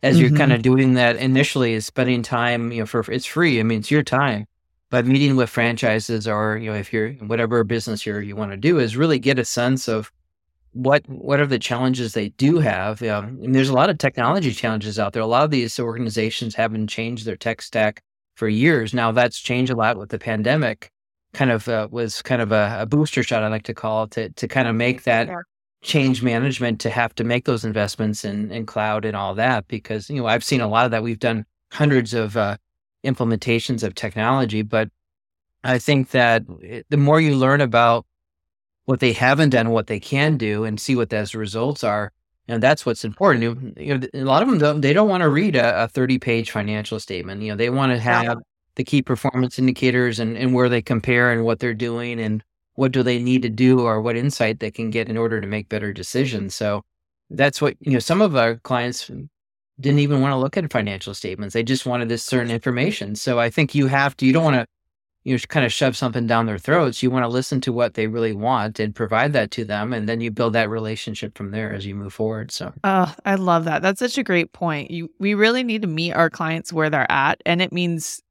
as you're mm-hmm. kind of doing that initially is spending time, you know, for it's free. I mean, it's your time. But meeting with franchises or, you know, if you're whatever business you're you want to do is really get a sense of what what are the challenges they do have. Um, and there's a lot of technology challenges out there. A lot of these organizations haven't changed their tech stack for years. Now that's changed a lot with the pandemic. Kind of uh, was kind of a, a, booster shot, I like to call it, to to kind of make that change management to have to make those investments in, in cloud and all that because you know i've seen a lot of that. We've done hundreds of uh, implementations of technology but i think that the more you learn about what they haven't done what they can do and see what those results are and that's what's important. You know, a lot of them don't, they don't want to read a, a 30 page financial statement. You know they want to have the key performance indicators and, and where they compare and what they're doing and what do they need to do or what insight they can get in order to make better decisions. So that's what, you know, some of our clients didn't even want to look at financial statements. They just wanted this certain information. So I think you have to, you don't want to, you know, kind of shove something down their throats. You want to listen to what they really want and provide that to them. And then you build that relationship from there as you move forward. So, oh, I love that. That's such a great point. You, we really need to meet our clients where they're at. And it means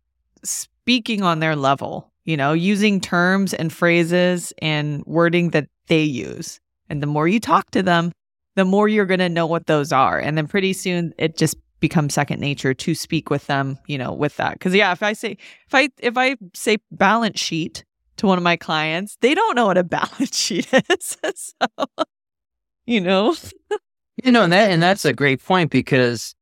speaking on their level you know, using terms and phrases and wording that they use. And the more you talk to them, the more you're going to know what those are. And then pretty soon it just becomes second nature to speak with them, you know, with that. Cause yeah, if I say, if I, if I say balance sheet to one of my clients, they don't know what a balance sheet is. so, you know, you know, and that, and that's a great point because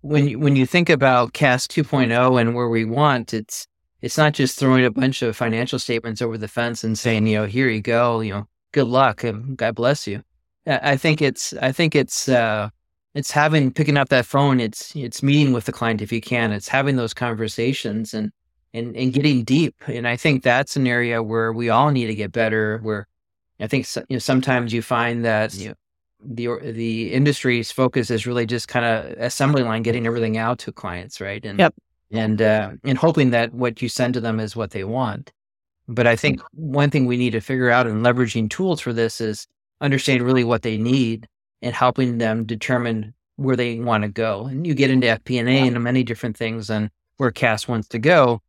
when you, when you think about CAS 2.0 and where we want, it's, it's not just throwing a bunch of financial statements over the fence and saying, you know, here you go, you know, good luck and God bless you. I think it's, I think it's, uh, it's having picking up that phone. It's it's meeting with the client if you can. It's having those conversations and and and getting deep. And I think that's an area where we all need to get better. Where I think you know, sometimes you find that you know, the the industry's focus is really just kind of assembly line, getting everything out to clients, right? And yep and uh, and hoping that what you send to them is what they want. But I think one thing we need to figure out in leveraging tools for this is understand really what they need and helping them determine where they want to go. And you get into FP&A yeah. and many different things and where CAS wants to go.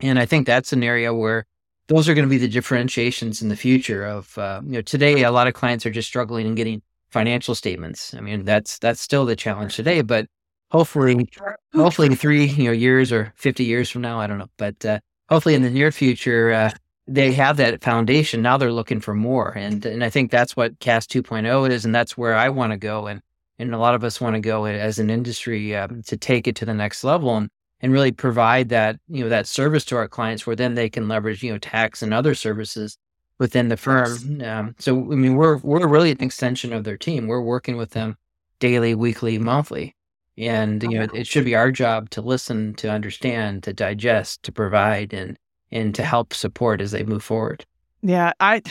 And I think that's an area where those are going to be the differentiations in the future of, uh, you know, today, a lot of clients are just struggling in getting financial statements. I mean, that's, that's still the challenge today, but hopefully, hopefully three you know years or fifty years from now, I don't know, but uh, hopefully in the near future, uh, they have that foundation. Now they're looking for more, and and I think that's what CAS 2.0 is, and that's where I want to go, and and a lot of us want to go as an industry um, to take it to the next level and and really provide that you know that service to our clients, where then they can leverage you know tax and other services within the firm. Um, so I mean, we're we're really an extension of their team. We're working with them daily, weekly, monthly, and you know it should be our job to listen, to understand, to digest, to provide, and and to help support as they move forward. Yeah, I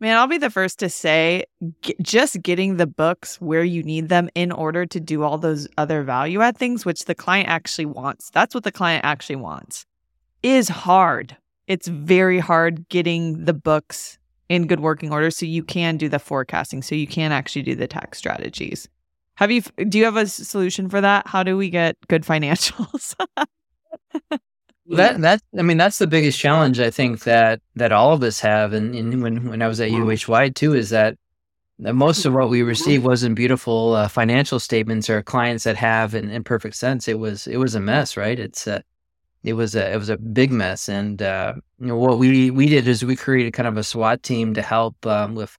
man, I'll be the first to say just getting the books where you need them in order to do all those other value add things which the client actually wants. That's what the client actually wants. Is hard it's very hard getting the books in good working order so you can do the forecasting so you can actually do the tax strategies. Have you do you have a solution for that? How do we get good financials? That that i mean that's the biggest challenge i think that that all of us have and, and when when i was at UHY too is that most of what we received wasn't beautiful uh, financial statements or clients that have in, in perfect sense. It was it was a mess right? It's uh, it was a it was a big mess. And uh, you know what we we did is we created kind of a SWAT team to help um, with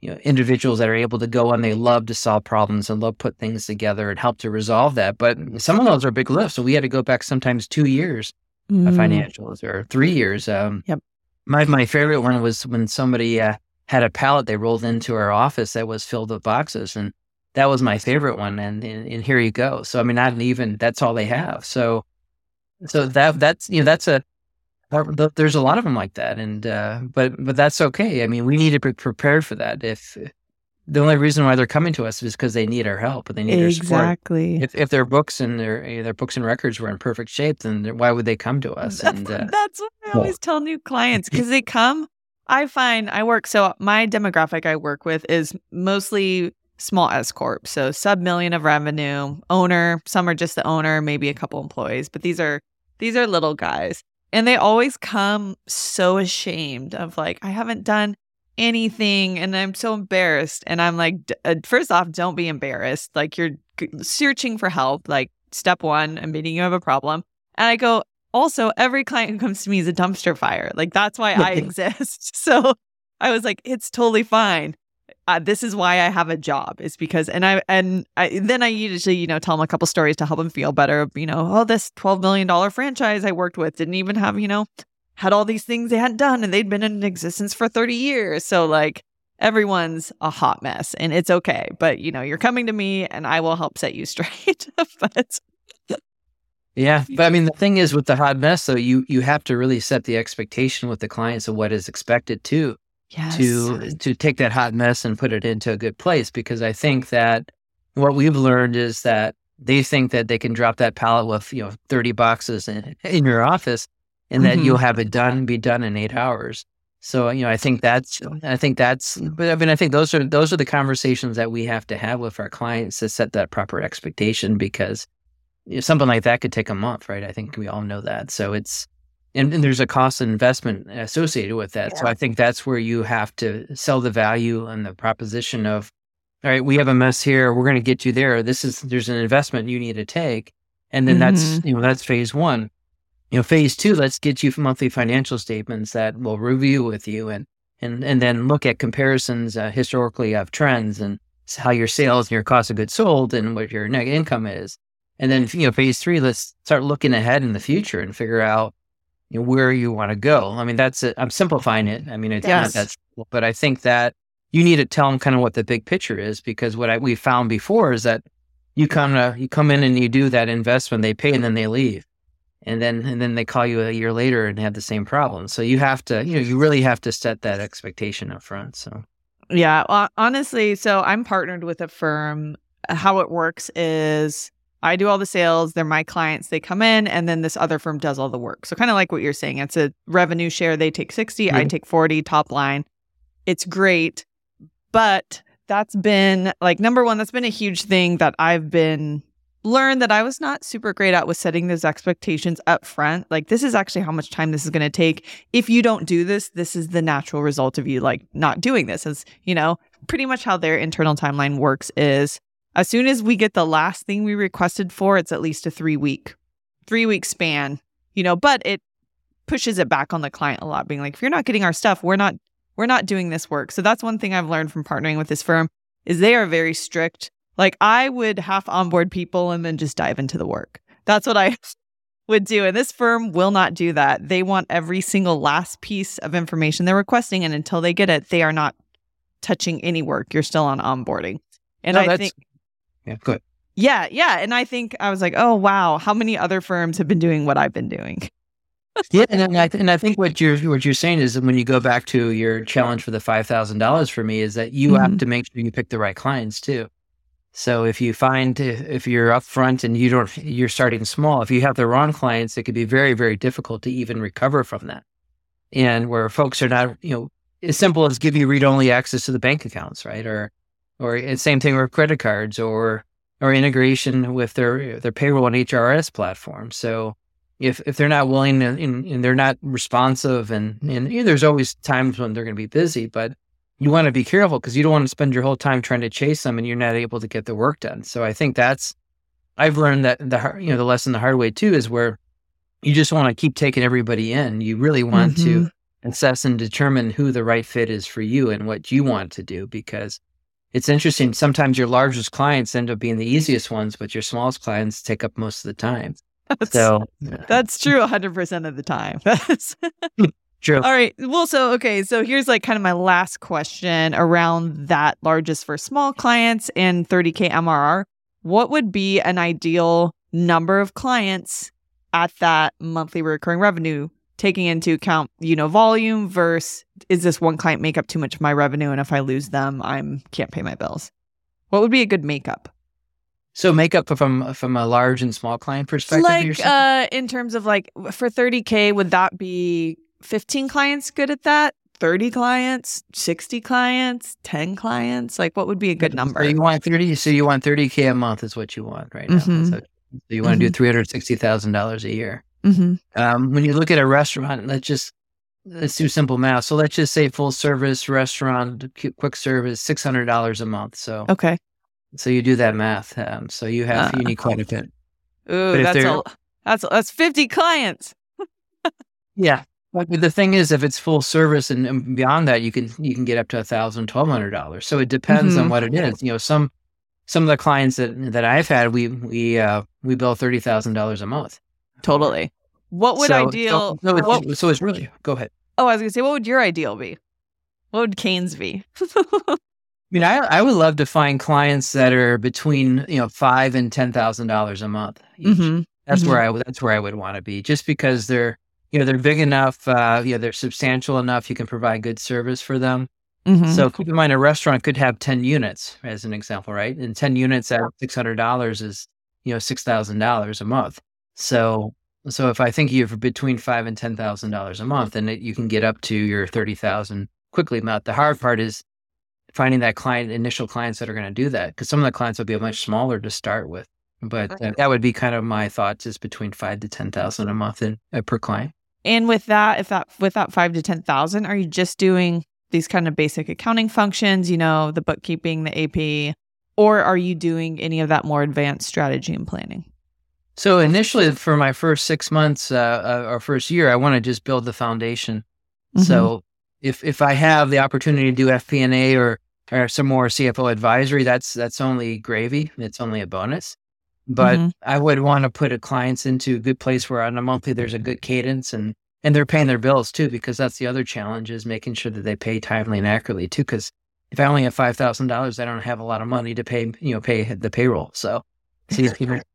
you know individuals that are able to go and they love to solve problems and love put things together and help to resolve that. But some of those are big lifts, so we had to go back sometimes two years mm. of financials or three years. Um, yep. My my favorite one was when somebody uh, had a pallet they rolled into our office that was filled with boxes and that was my favorite one and, and, and here you go so i mean not even that's all they have so so that that's you know that's a there's a lot of them like that and uh, but but that's okay i mean we need to be prepared for that if the only reason why they're coming to us is because they need our help and they need exactly. our support exactly if, if their books and their eh, their books and records were in perfect shape then why would they come to us that's, and, uh, that's what i always well, tell new clients because they come i find i work so my demographic i work with is mostly small S corp, so sub million of revenue, owner. Some are just the owner, maybe a couple employees, but these are these are little guys. And they always come so ashamed of like, I haven't done anything and I'm so embarrassed. And I'm like, uh, first off, don't be embarrassed. Like you're searching for help. Like step one, admitting you have a problem. And I go, also, every client who comes to me is a dumpster fire. Like that's why I exist. So I was like, it's totally fine uh, this is why I have a job is because and I and I, then I usually you know tell them a couple stories to help them feel better. You know, oh, this twelve million dollar franchise I worked with didn't even have you know had all these things they hadn't done and they'd been in existence for thirty years. So like everyone's a hot mess and it's okay. But you know, you're coming to me and I will help set you straight. but yeah, but I mean the thing is with the hot mess though, you you have to really set the expectation with the clients of what is expected too yes. to to take that hot mess and put it into a good place because I think that what we've learned is that they think that they can drop that pallet with you know 30 boxes in, in your office and mm-hmm. that you'll have it done be done in 8 hours. So you know I think that's I think that's but I mean I think those are those are the conversations that we have to have with our clients to set that proper expectation because you know, something like that could take a month, right? I think we all know that. So it's and, and, there's a cost and investment associated with that. Yeah. So I think that's where you have to sell the value and the proposition of, all right, we have a mess here. We're going to get you there. This is there's an investment you need to take, and then mm-hmm. that's you know that's phase one. You know, phase two, let's get you monthly financial statements that we'll review with you, and and and then look at comparisons uh, historically of trends and how your sales and your cost of goods sold and what your net income is. And then you know, phase three, let's start looking ahead in the future and figure out you know, where you want to go. I mean, that's it. I'm simplifying it. I mean, it's yes. not that, simple, but I think that you need to tell them kind of what the big picture is because what I, we found before is that you kind of you come in and you do that investment, they pay, and then they leave, and then and then they call you a year later and have the same problem. So you have to, you know, you really have to set that expectation up front. So. Yeah, well, honestly, so I'm partnered with a firm. How it works is I do all the sales. They're my clients. They come in, and then this other firm does all the work. So, kind of like what you're saying, it's a revenue share. They take 60, mm-hmm. I take 40, top line. It's great. But that's been like number one, that's been a huge thing that I've been learned that I was not super great at was setting those expectations up front. Like, this is actually how much time this is going to take. If you don't do this, this is the natural result of you like not doing this. As you know, pretty much how their internal timeline works is as soon as we get the last thing we requested for, it's at least a three week, three week span, you know, but it pushes it back on the client a lot, being like, if you're not getting our stuff, we're not, we're not doing this work. So that's one thing I've learned from partnering with this firm is they are very strict. Like I would half onboard people and then just dive into the work. That's what I would do. And this firm will not do that. They want every single last piece of information they're requesting. And until they get it, they are not touching any work. You're still on onboarding. And no, I think, yeah, good. Yeah, yeah. And I think I was like, oh, wow, how many other firms have been doing what I've been doing? yeah, and I, and I think what you're what you're saying is when you go back to your challenge for the five thousand dollars for me is that you mm-hmm. have to make sure you pick the right clients too. So if you find if you're upfront and you don't you're starting small, if you have the wrong clients, it could be very very difficult to even recover from that. And where folks are not, you know, as simple as give you read only access to the bank accounts, right? Or or same thing with credit cards or or integration with their their payroll and HRS platform. So if if they're not willing and, and they're not responsive and and you know, there's always times when they're going to be busy, but you want to be careful because you don't want to spend your whole time trying to chase them and you're not able to get the work done. So I think that's I've learned that the you know the lesson the hard way too is where you just want to keep taking everybody in. You really want mm-hmm. to assess and determine who the right fit is for you and what you want to do because it's interesting. Sometimes your largest clients end up being the easiest ones, but your smallest clients take up most of the time. That's, so that's true 100% of the time. That's hmm, True. All right. Well, so, okay. So here's like kind of my last question around that largest for small clients and 30K MRR. What would be an ideal number of clients at that monthly recurring revenue, taking into account, you know, volume versus is this one client make up too much of my revenue? And if I lose them, I'm can't pay my bills. What would be a good makeup? So makeup from from a large and small client perspective. Like uh in terms of like for 30k would that be 15 clients good at that? 30 clients, 60 clients, 10 clients? Like what would be a good number? So you want 30 so you want 30k a month is what you want right now. Mm-hmm. So, you want to mm-hmm. do $360,000 a year. Mm-hmm. Um, when you look at a restaurant, let's just let's do simple math. So let's just say full service restaurant, quick service, $600 a month. So Okay. So you do that math. Um, so you have uh, you need quite a bit. Ooh, that's a, that's that's 50 clients. yeah. But the thing is, if it's full service and, and beyond that, you can you can get up to a thousand, twelve hundred dollars. So it depends mm-hmm. on what it is. You know, some some of the clients that that I've had, we we uh, we bill thirty thousand dollars a month. Totally. What would so, ideal? So, so, it's, what, so it's really go ahead. Oh, I was gonna say, what would your ideal be? What would Kane's be? I mean, I I would love to find clients that are between you know five and ten thousand dollars a month. Mm-hmm. That's mm-hmm. where I that's where I would want to be, just because they're you know they're big enough uh, you know they're substantial enough you can provide good service for them mm-hmm. so keep in mind a restaurant could have 10 units as an example right and 10 units at $600 is you know $6000 a month so so if i think you're between five and ten thousand dollars a month and you can get up to your 30000 quickly. Not the hard part is finding that client initial clients that are going to do that because some of the clients will be much smaller to start with. But uh, that would be kind of my thoughts is between five to ten thousand a month in, uh, per client. And with that, if that with that five to ten thousand, are you just doing these kind of basic accounting functions, you know, the bookkeeping, the AP, or are you doing any of that more advanced strategy and planning? So initially, for my first six months uh, uh or first year, I want to just build the foundation. Mm-hmm. So if if I have the opportunity to do FP&A or or some more CFO advisory, that's that's only gravy. It's only a bonus but mm-hmm. I would want to put a clients into a good place where on a monthly there's a good cadence and and they're paying their bills too because that's the other challenge is making sure that they pay timely and accurately too because if I only have five thousand dollars I don't have a lot of money to pay you know pay the payroll so see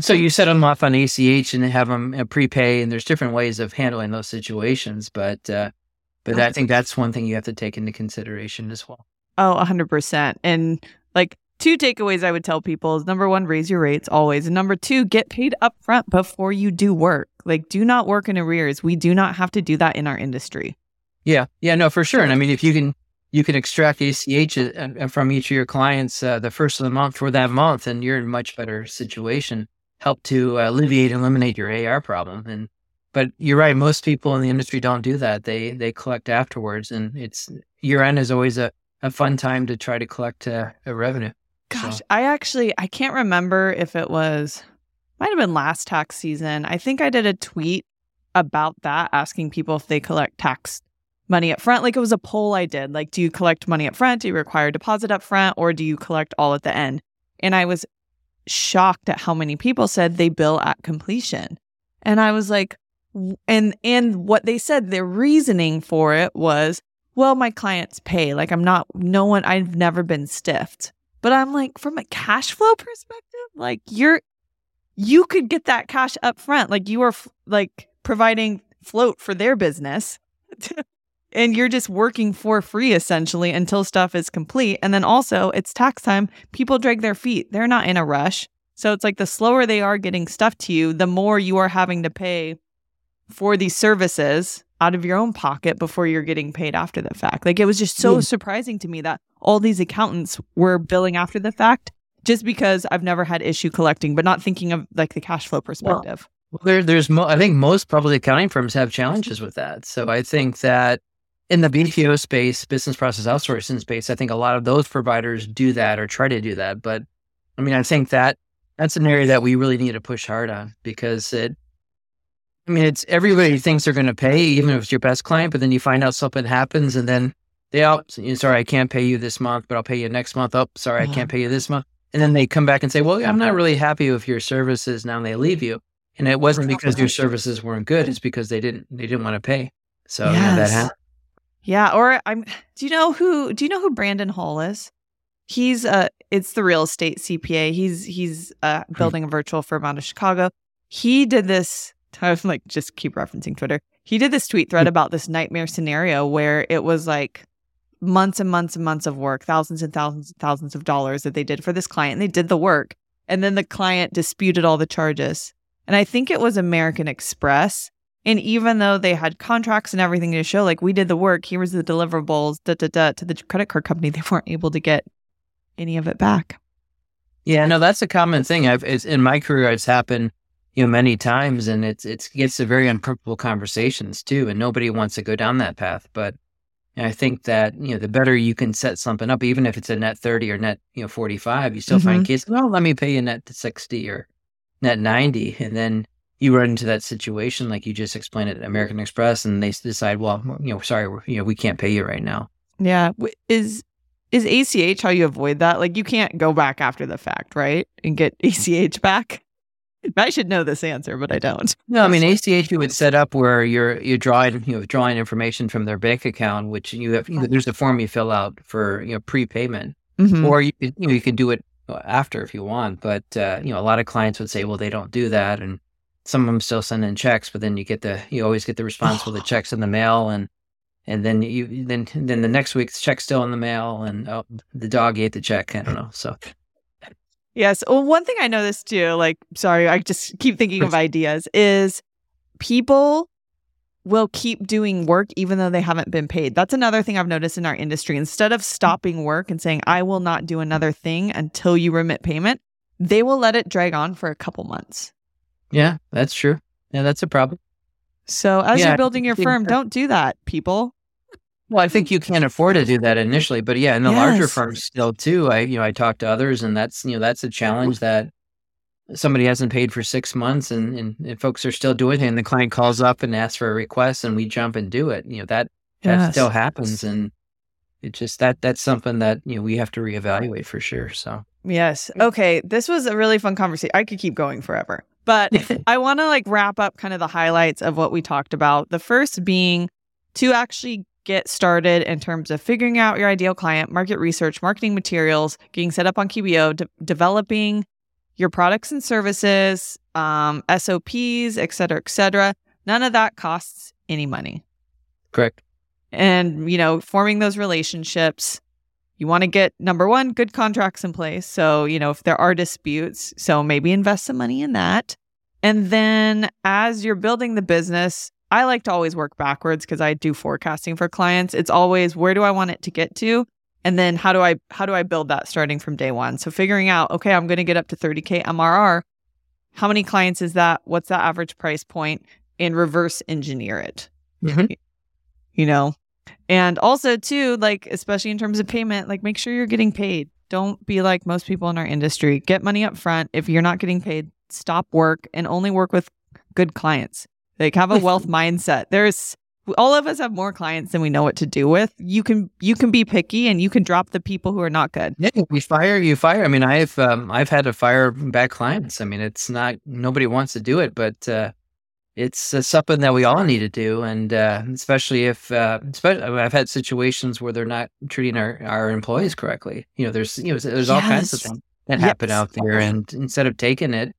so you set them off on ACH and have them prepay and there's different ways of handling those situations but uh, but I think that's one thing you have to take into consideration as well. Oh, 100%. And like two takeaways I would tell people is number one, raise your rates always. And number two, get paid upfront before you do work. Like, do not work in arrears. We do not have to do that in our industry. Yeah. Yeah. No, for sure. And I mean, if you can, you can extract ACH from each of your clients uh, the first of the month for that month, and you're in a much better situation. Help to alleviate eliminate your AR problem. And but you're right. Most people in the industry don't do that. They they collect afterwards, and it's year end is always a, a fun time to try to collect uh, a revenue. Gosh, so. I actually I can't remember if it was might have been last tax season. I think I did a tweet about that asking people if they collect tax money up front. Like it was a poll I did. Like, do you collect money up front? Do you require deposit up front or do you collect all at the end? And I was shocked at how many people said they bill at completion. And I was like, and and what they said their reasoning for it was well my clients pay like i'm not no one i've never been stiffed but i'm like from a cash flow perspective like you're you could get that cash up front like you are like providing float for their business and you're just working for free essentially until stuff is complete and then also it's tax time people drag their feet they're not in a rush so it's like the slower they are getting stuff to you the more you are having to pay for these services out of your own pocket before you're getting paid after the fact. Like it was just so hmm. surprising to me that all these accountants were billing after the fact just because I've never had issue collecting, but not thinking of like the cash flow perspective. Well, there, there's mo- I think most public accounting firms have challenges with that. So I think that in the BPO space, business process outsourcing space, I think a lot of those providers do that or try to do that. But I mean, I think that that's an area that we really need to push hard on because it I mean, it's everybody thinks they're going to pay, even if it's your best client, but then you find out something happens and then they oh, sorry, I can't pay you this month, but I'll pay you next month. Oh, sorry. I can't uh-huh. pay you this month. And then they come back and say, well, I'm not really happy with your services now and they leave you. And it wasn't because your services weren't good. It's because they didn't, they didn't want to pay. So yes. that happened. Yeah. Or I'm, do you know who, do you know who Brandon Hall is? He's uh it's the real estate CPA. He's he's uh hmm. building a virtual firm out of Chicago. He did this I was like, just keep referencing Twitter. He did this tweet thread about this nightmare scenario where it was like months and months and months of work, thousands and thousands and thousands of dollars that they did for this client. And they did the work. And then the client disputed all the charges. And I think it was American Express. And even though they had contracts and everything to show, like we did the work, here was the deliverables, da da da, to the credit card company, they weren't able to get any of it back. Yeah, no, that's a common thing. I've in my career, it's happened you know, many times, and it's it gets to very uncomfortable conversations too, and nobody wants to go down that path. But I think that you know, the better you can set something up, even if it's a net thirty or net you know forty five, you still mm-hmm. find cases. Well, let me pay you net sixty or net ninety, and then you run into that situation like you just explained at American Express, and they decide, well, you know, sorry, you know, we can't pay you right now. Yeah, is is ACH how you avoid that? Like you can't go back after the fact, right, and get ACH back. I should know this answer, but I don't. No, I mean ACH you would set up where you're you're drawing you know drawing information from their bank account, which you have. You know, there's a form you fill out for you know prepayment, mm-hmm. or you you know you can do it after if you want. But uh, you know a lot of clients would say, well, they don't do that, and some of them still send in checks. But then you get the you always get the response with the checks in the mail, and and then you then then the next week's check's still in the mail, and oh, the dog ate the check. I don't know. So Yes. Well, one thing I noticed too, like, sorry, I just keep thinking of ideas, is people will keep doing work even though they haven't been paid. That's another thing I've noticed in our industry. Instead of stopping work and saying, I will not do another thing until you remit payment, they will let it drag on for a couple months. Yeah, that's true. Yeah, that's a problem. So as yeah, you're building your firm, don't do that, people. Well, I think you can't afford to do that initially, but yeah, in the yes. larger firms still too. I you know I talk to others, and that's you know that's a challenge that somebody hasn't paid for six months, and, and, and folks are still doing it, and the client calls up and asks for a request, and we jump and do it. You know that that yes. still happens, and it just that that's something that you know we have to reevaluate for sure. So yes, mm. okay, this was a really fun conversation. I could keep going forever, but I want to like wrap up kind of the highlights of what we talked about. The first being to actually get started in terms of figuring out your ideal client, market research, marketing materials, getting set up on QBO, de- developing your products and services, um, SOPs, et cetera, et cetera. None of that costs any money. Correct. And, you know, forming those relationships, you want to get number one, good contracts in place. So, you know, if there are disputes, so maybe invest some money in that. And then as you're building the business, I like to always work backwards because I do forecasting for clients. It's always where do I want it to get to? And then how do I how do I build that starting from day one? So figuring out, okay, I'm going to get up to 30k MRR. How many clients is that? What's that average price point? And reverse engineer it. Mm-hmm. You know, and also too, like especially in terms of payment, like make sure you're getting paid. Don't be like most people in our industry. Get money up front. If you're not getting paid, stop work and only work with good clients. Like have a wealth mindset. There's all of us have more clients than we know what to do with. You can you can be picky and you can drop the people who are not good. Yeah, we fire you fire. I mean, I've um, I've had to fire bad clients. I mean, it's not nobody wants to do it, but uh, it's uh, something that we all need to do, and uh, especially if, uh, especially I've had situations where they're not treating our, our employees correctly. You know, there's you know there's all yes. kinds of things that yes. happen out there, and instead of taking it,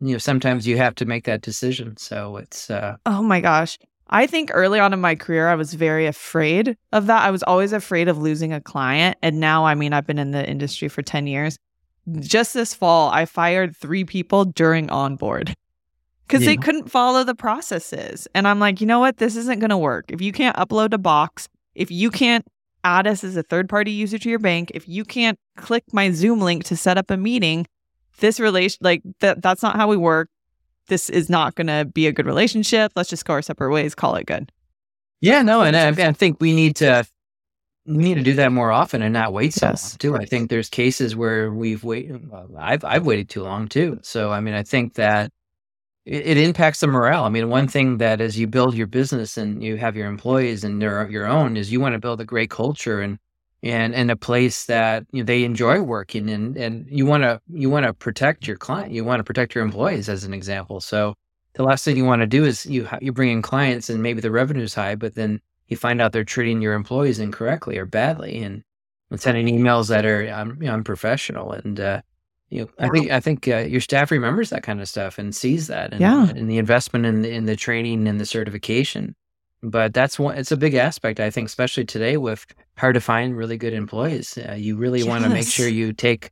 you know, sometimes you have to make that decision. So it's uh, oh my gosh. I think early on in my career, I was very afraid of that. I was always afraid of losing a client. And now, I mean, I've been in the industry for 10 years. Just this fall, I fired three people during onboard because yeah. they couldn't follow the processes. And I'm like, you know what? This isn't going to work. If you can't upload a box, if you can't add us as a third party user to your bank, if you can't click my Zoom link to set up a meeting, this relation like that that's not how we work. This is not going to be a good relationship. Let's just go our separate ways, call it good. Yeah, no, and I, I think we need to we need to do that more often and not wait so yes. long too. I think there's cases where we've waited. Well, I've I've waited too long too. So I mean, I think that it, it, impacts the morale. I mean, one thing that as you build your business and you have your employees and they're your own is you want to build a great culture and and and a place that you know, they enjoy working and and you want to you want to protect your client. You want to protect your employees as an example. So the last thing you want to do is you you bring in clients and maybe the revenue's high, but then you find out they're treating your employees incorrectly or badly and, and sending emails that are um, you know, unprofessional and uh, you know, I think I think uh, your staff remembers that kind of stuff and sees that, and, yeah, and the investment in the, in the training and the certification. But that's one; it's a big aspect, I think, especially today with hard to find really good employees. Uh, you really yes. want to make sure you take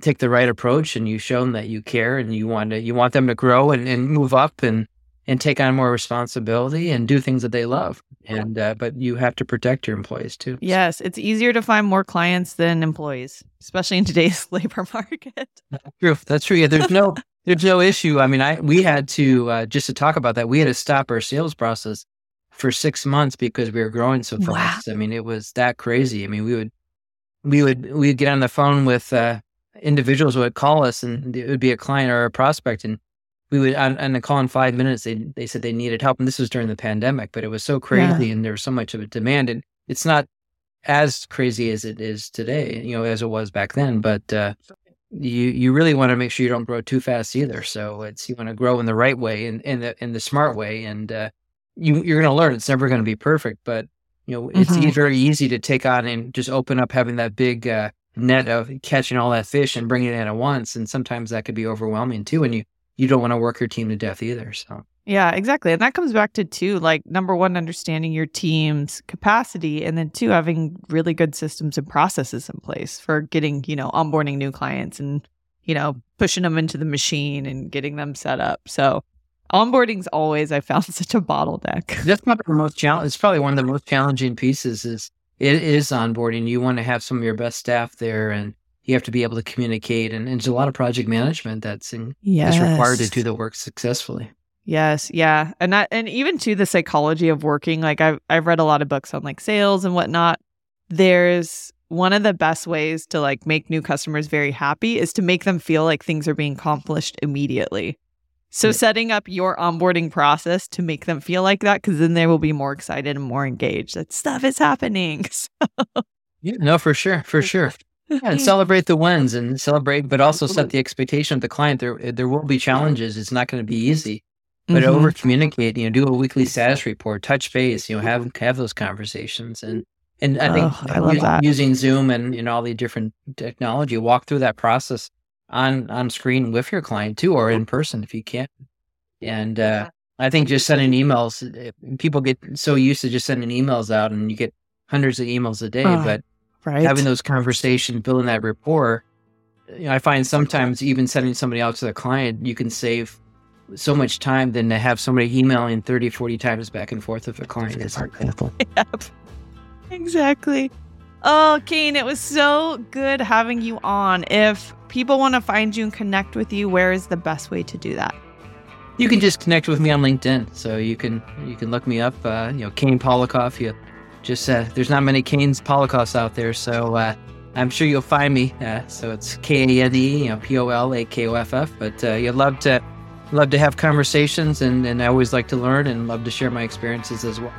take the right approach and you show them that you care and you want to you want them to grow and, and move up and and take on more responsibility and do things that they love. And uh, but you have to protect your employees too. Yes, it's easier to find more clients than employees, especially in today's labor market. That's true. That's true. Yeah, there's no there's no issue. I mean, I we had to uh, just to talk about that. We had to stop our sales process for six months because we were growing so fast. Wow. I mean, it was that crazy. I mean, we would we would we would get on the phone with uh, individuals who would call us, and it would be a client or a prospect, and we would on, on the call in five minutes they they said they needed help and this was during the pandemic but it was so crazy yeah. and there was so much of a demand and it's not as crazy as it is today you know as it was back then but uh, you you really want to make sure you don't grow too fast either so it's you want to grow in the right way and in the in the smart way and uh, you you're going to learn it's never going to be perfect but you know it's mm-hmm. very easy to take on and just open up having that big uh, net of catching all that fish and bringing it in at once and sometimes that could be overwhelming too and you you don't want to work your team to death either. So yeah, exactly. And that comes back to two, like number one, understanding your team's capacity, and then two, having really good systems and processes in place for getting, you know, onboarding new clients and, you know, pushing them into the machine and getting them set up. So onboarding's always I found such a bottleneck. That's probably the most challenge. It's probably one of the most challenging pieces. Is it is onboarding. You want to have some of your best staff there and you have to be able to communicate and, and there's a lot of project management that's in, yes. required to do the work successfully. Yes yeah and that and even to the psychology of working like i've, I've read a lot of books on like sales and whatnot. There's one of the best ways to like make new customers very happy is to make them feel like things are being accomplished immediately. So yeah. setting up your onboarding process to make them feel like that because then they will be more excited and more engaged that stuff is happening yeah no for sure for sure yeah, and celebrate the wins and celebrate, but also set the expectation of the client. There, there will be challenges. It's not going to be easy, but mm-hmm. over communicate. You know, do a weekly status report, touch base. You know, have have those conversations, and and I think oh, I using Zoom and you know all the different technology, walk through that process on on screen with your client too, or in person if you can. And uh, I think just sending emails, eh, people get so used to just sending emails out, and you get hundreds of emails a day, but right. having those conversations, building that rapport. You know, I find sometimes even sending somebody out to the client, you can save so much time than to have somebody emailing 30, 40 times back and forth with a client, is example. Yep. Exactly. Oh, Kane, it was so good having you on. If people want to find you and connect with you, where is the best way to do that? You can just connect with me on LinkedIn. So you can you can look me up. Uh, you know, Kane Polakoff. You just uh, there's not many Kane's Polakoffs out there, so uh, I'm sure you'll find me. Uh, so it's K A N E, you know, P O L A K O F F. But uh, you'd love to love to have conversations, and, and I always like to learn and love to share my experiences as well.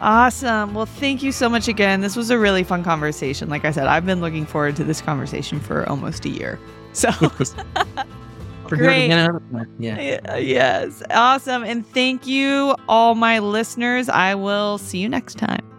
Awesome. Well, thank you so much again. This was a really fun conversation. Like I said, I've been looking forward to this conversation for almost a year. So for Great. doing it again. Yeah. Yes. Awesome. And thank you, all my listeners. I will see you next time.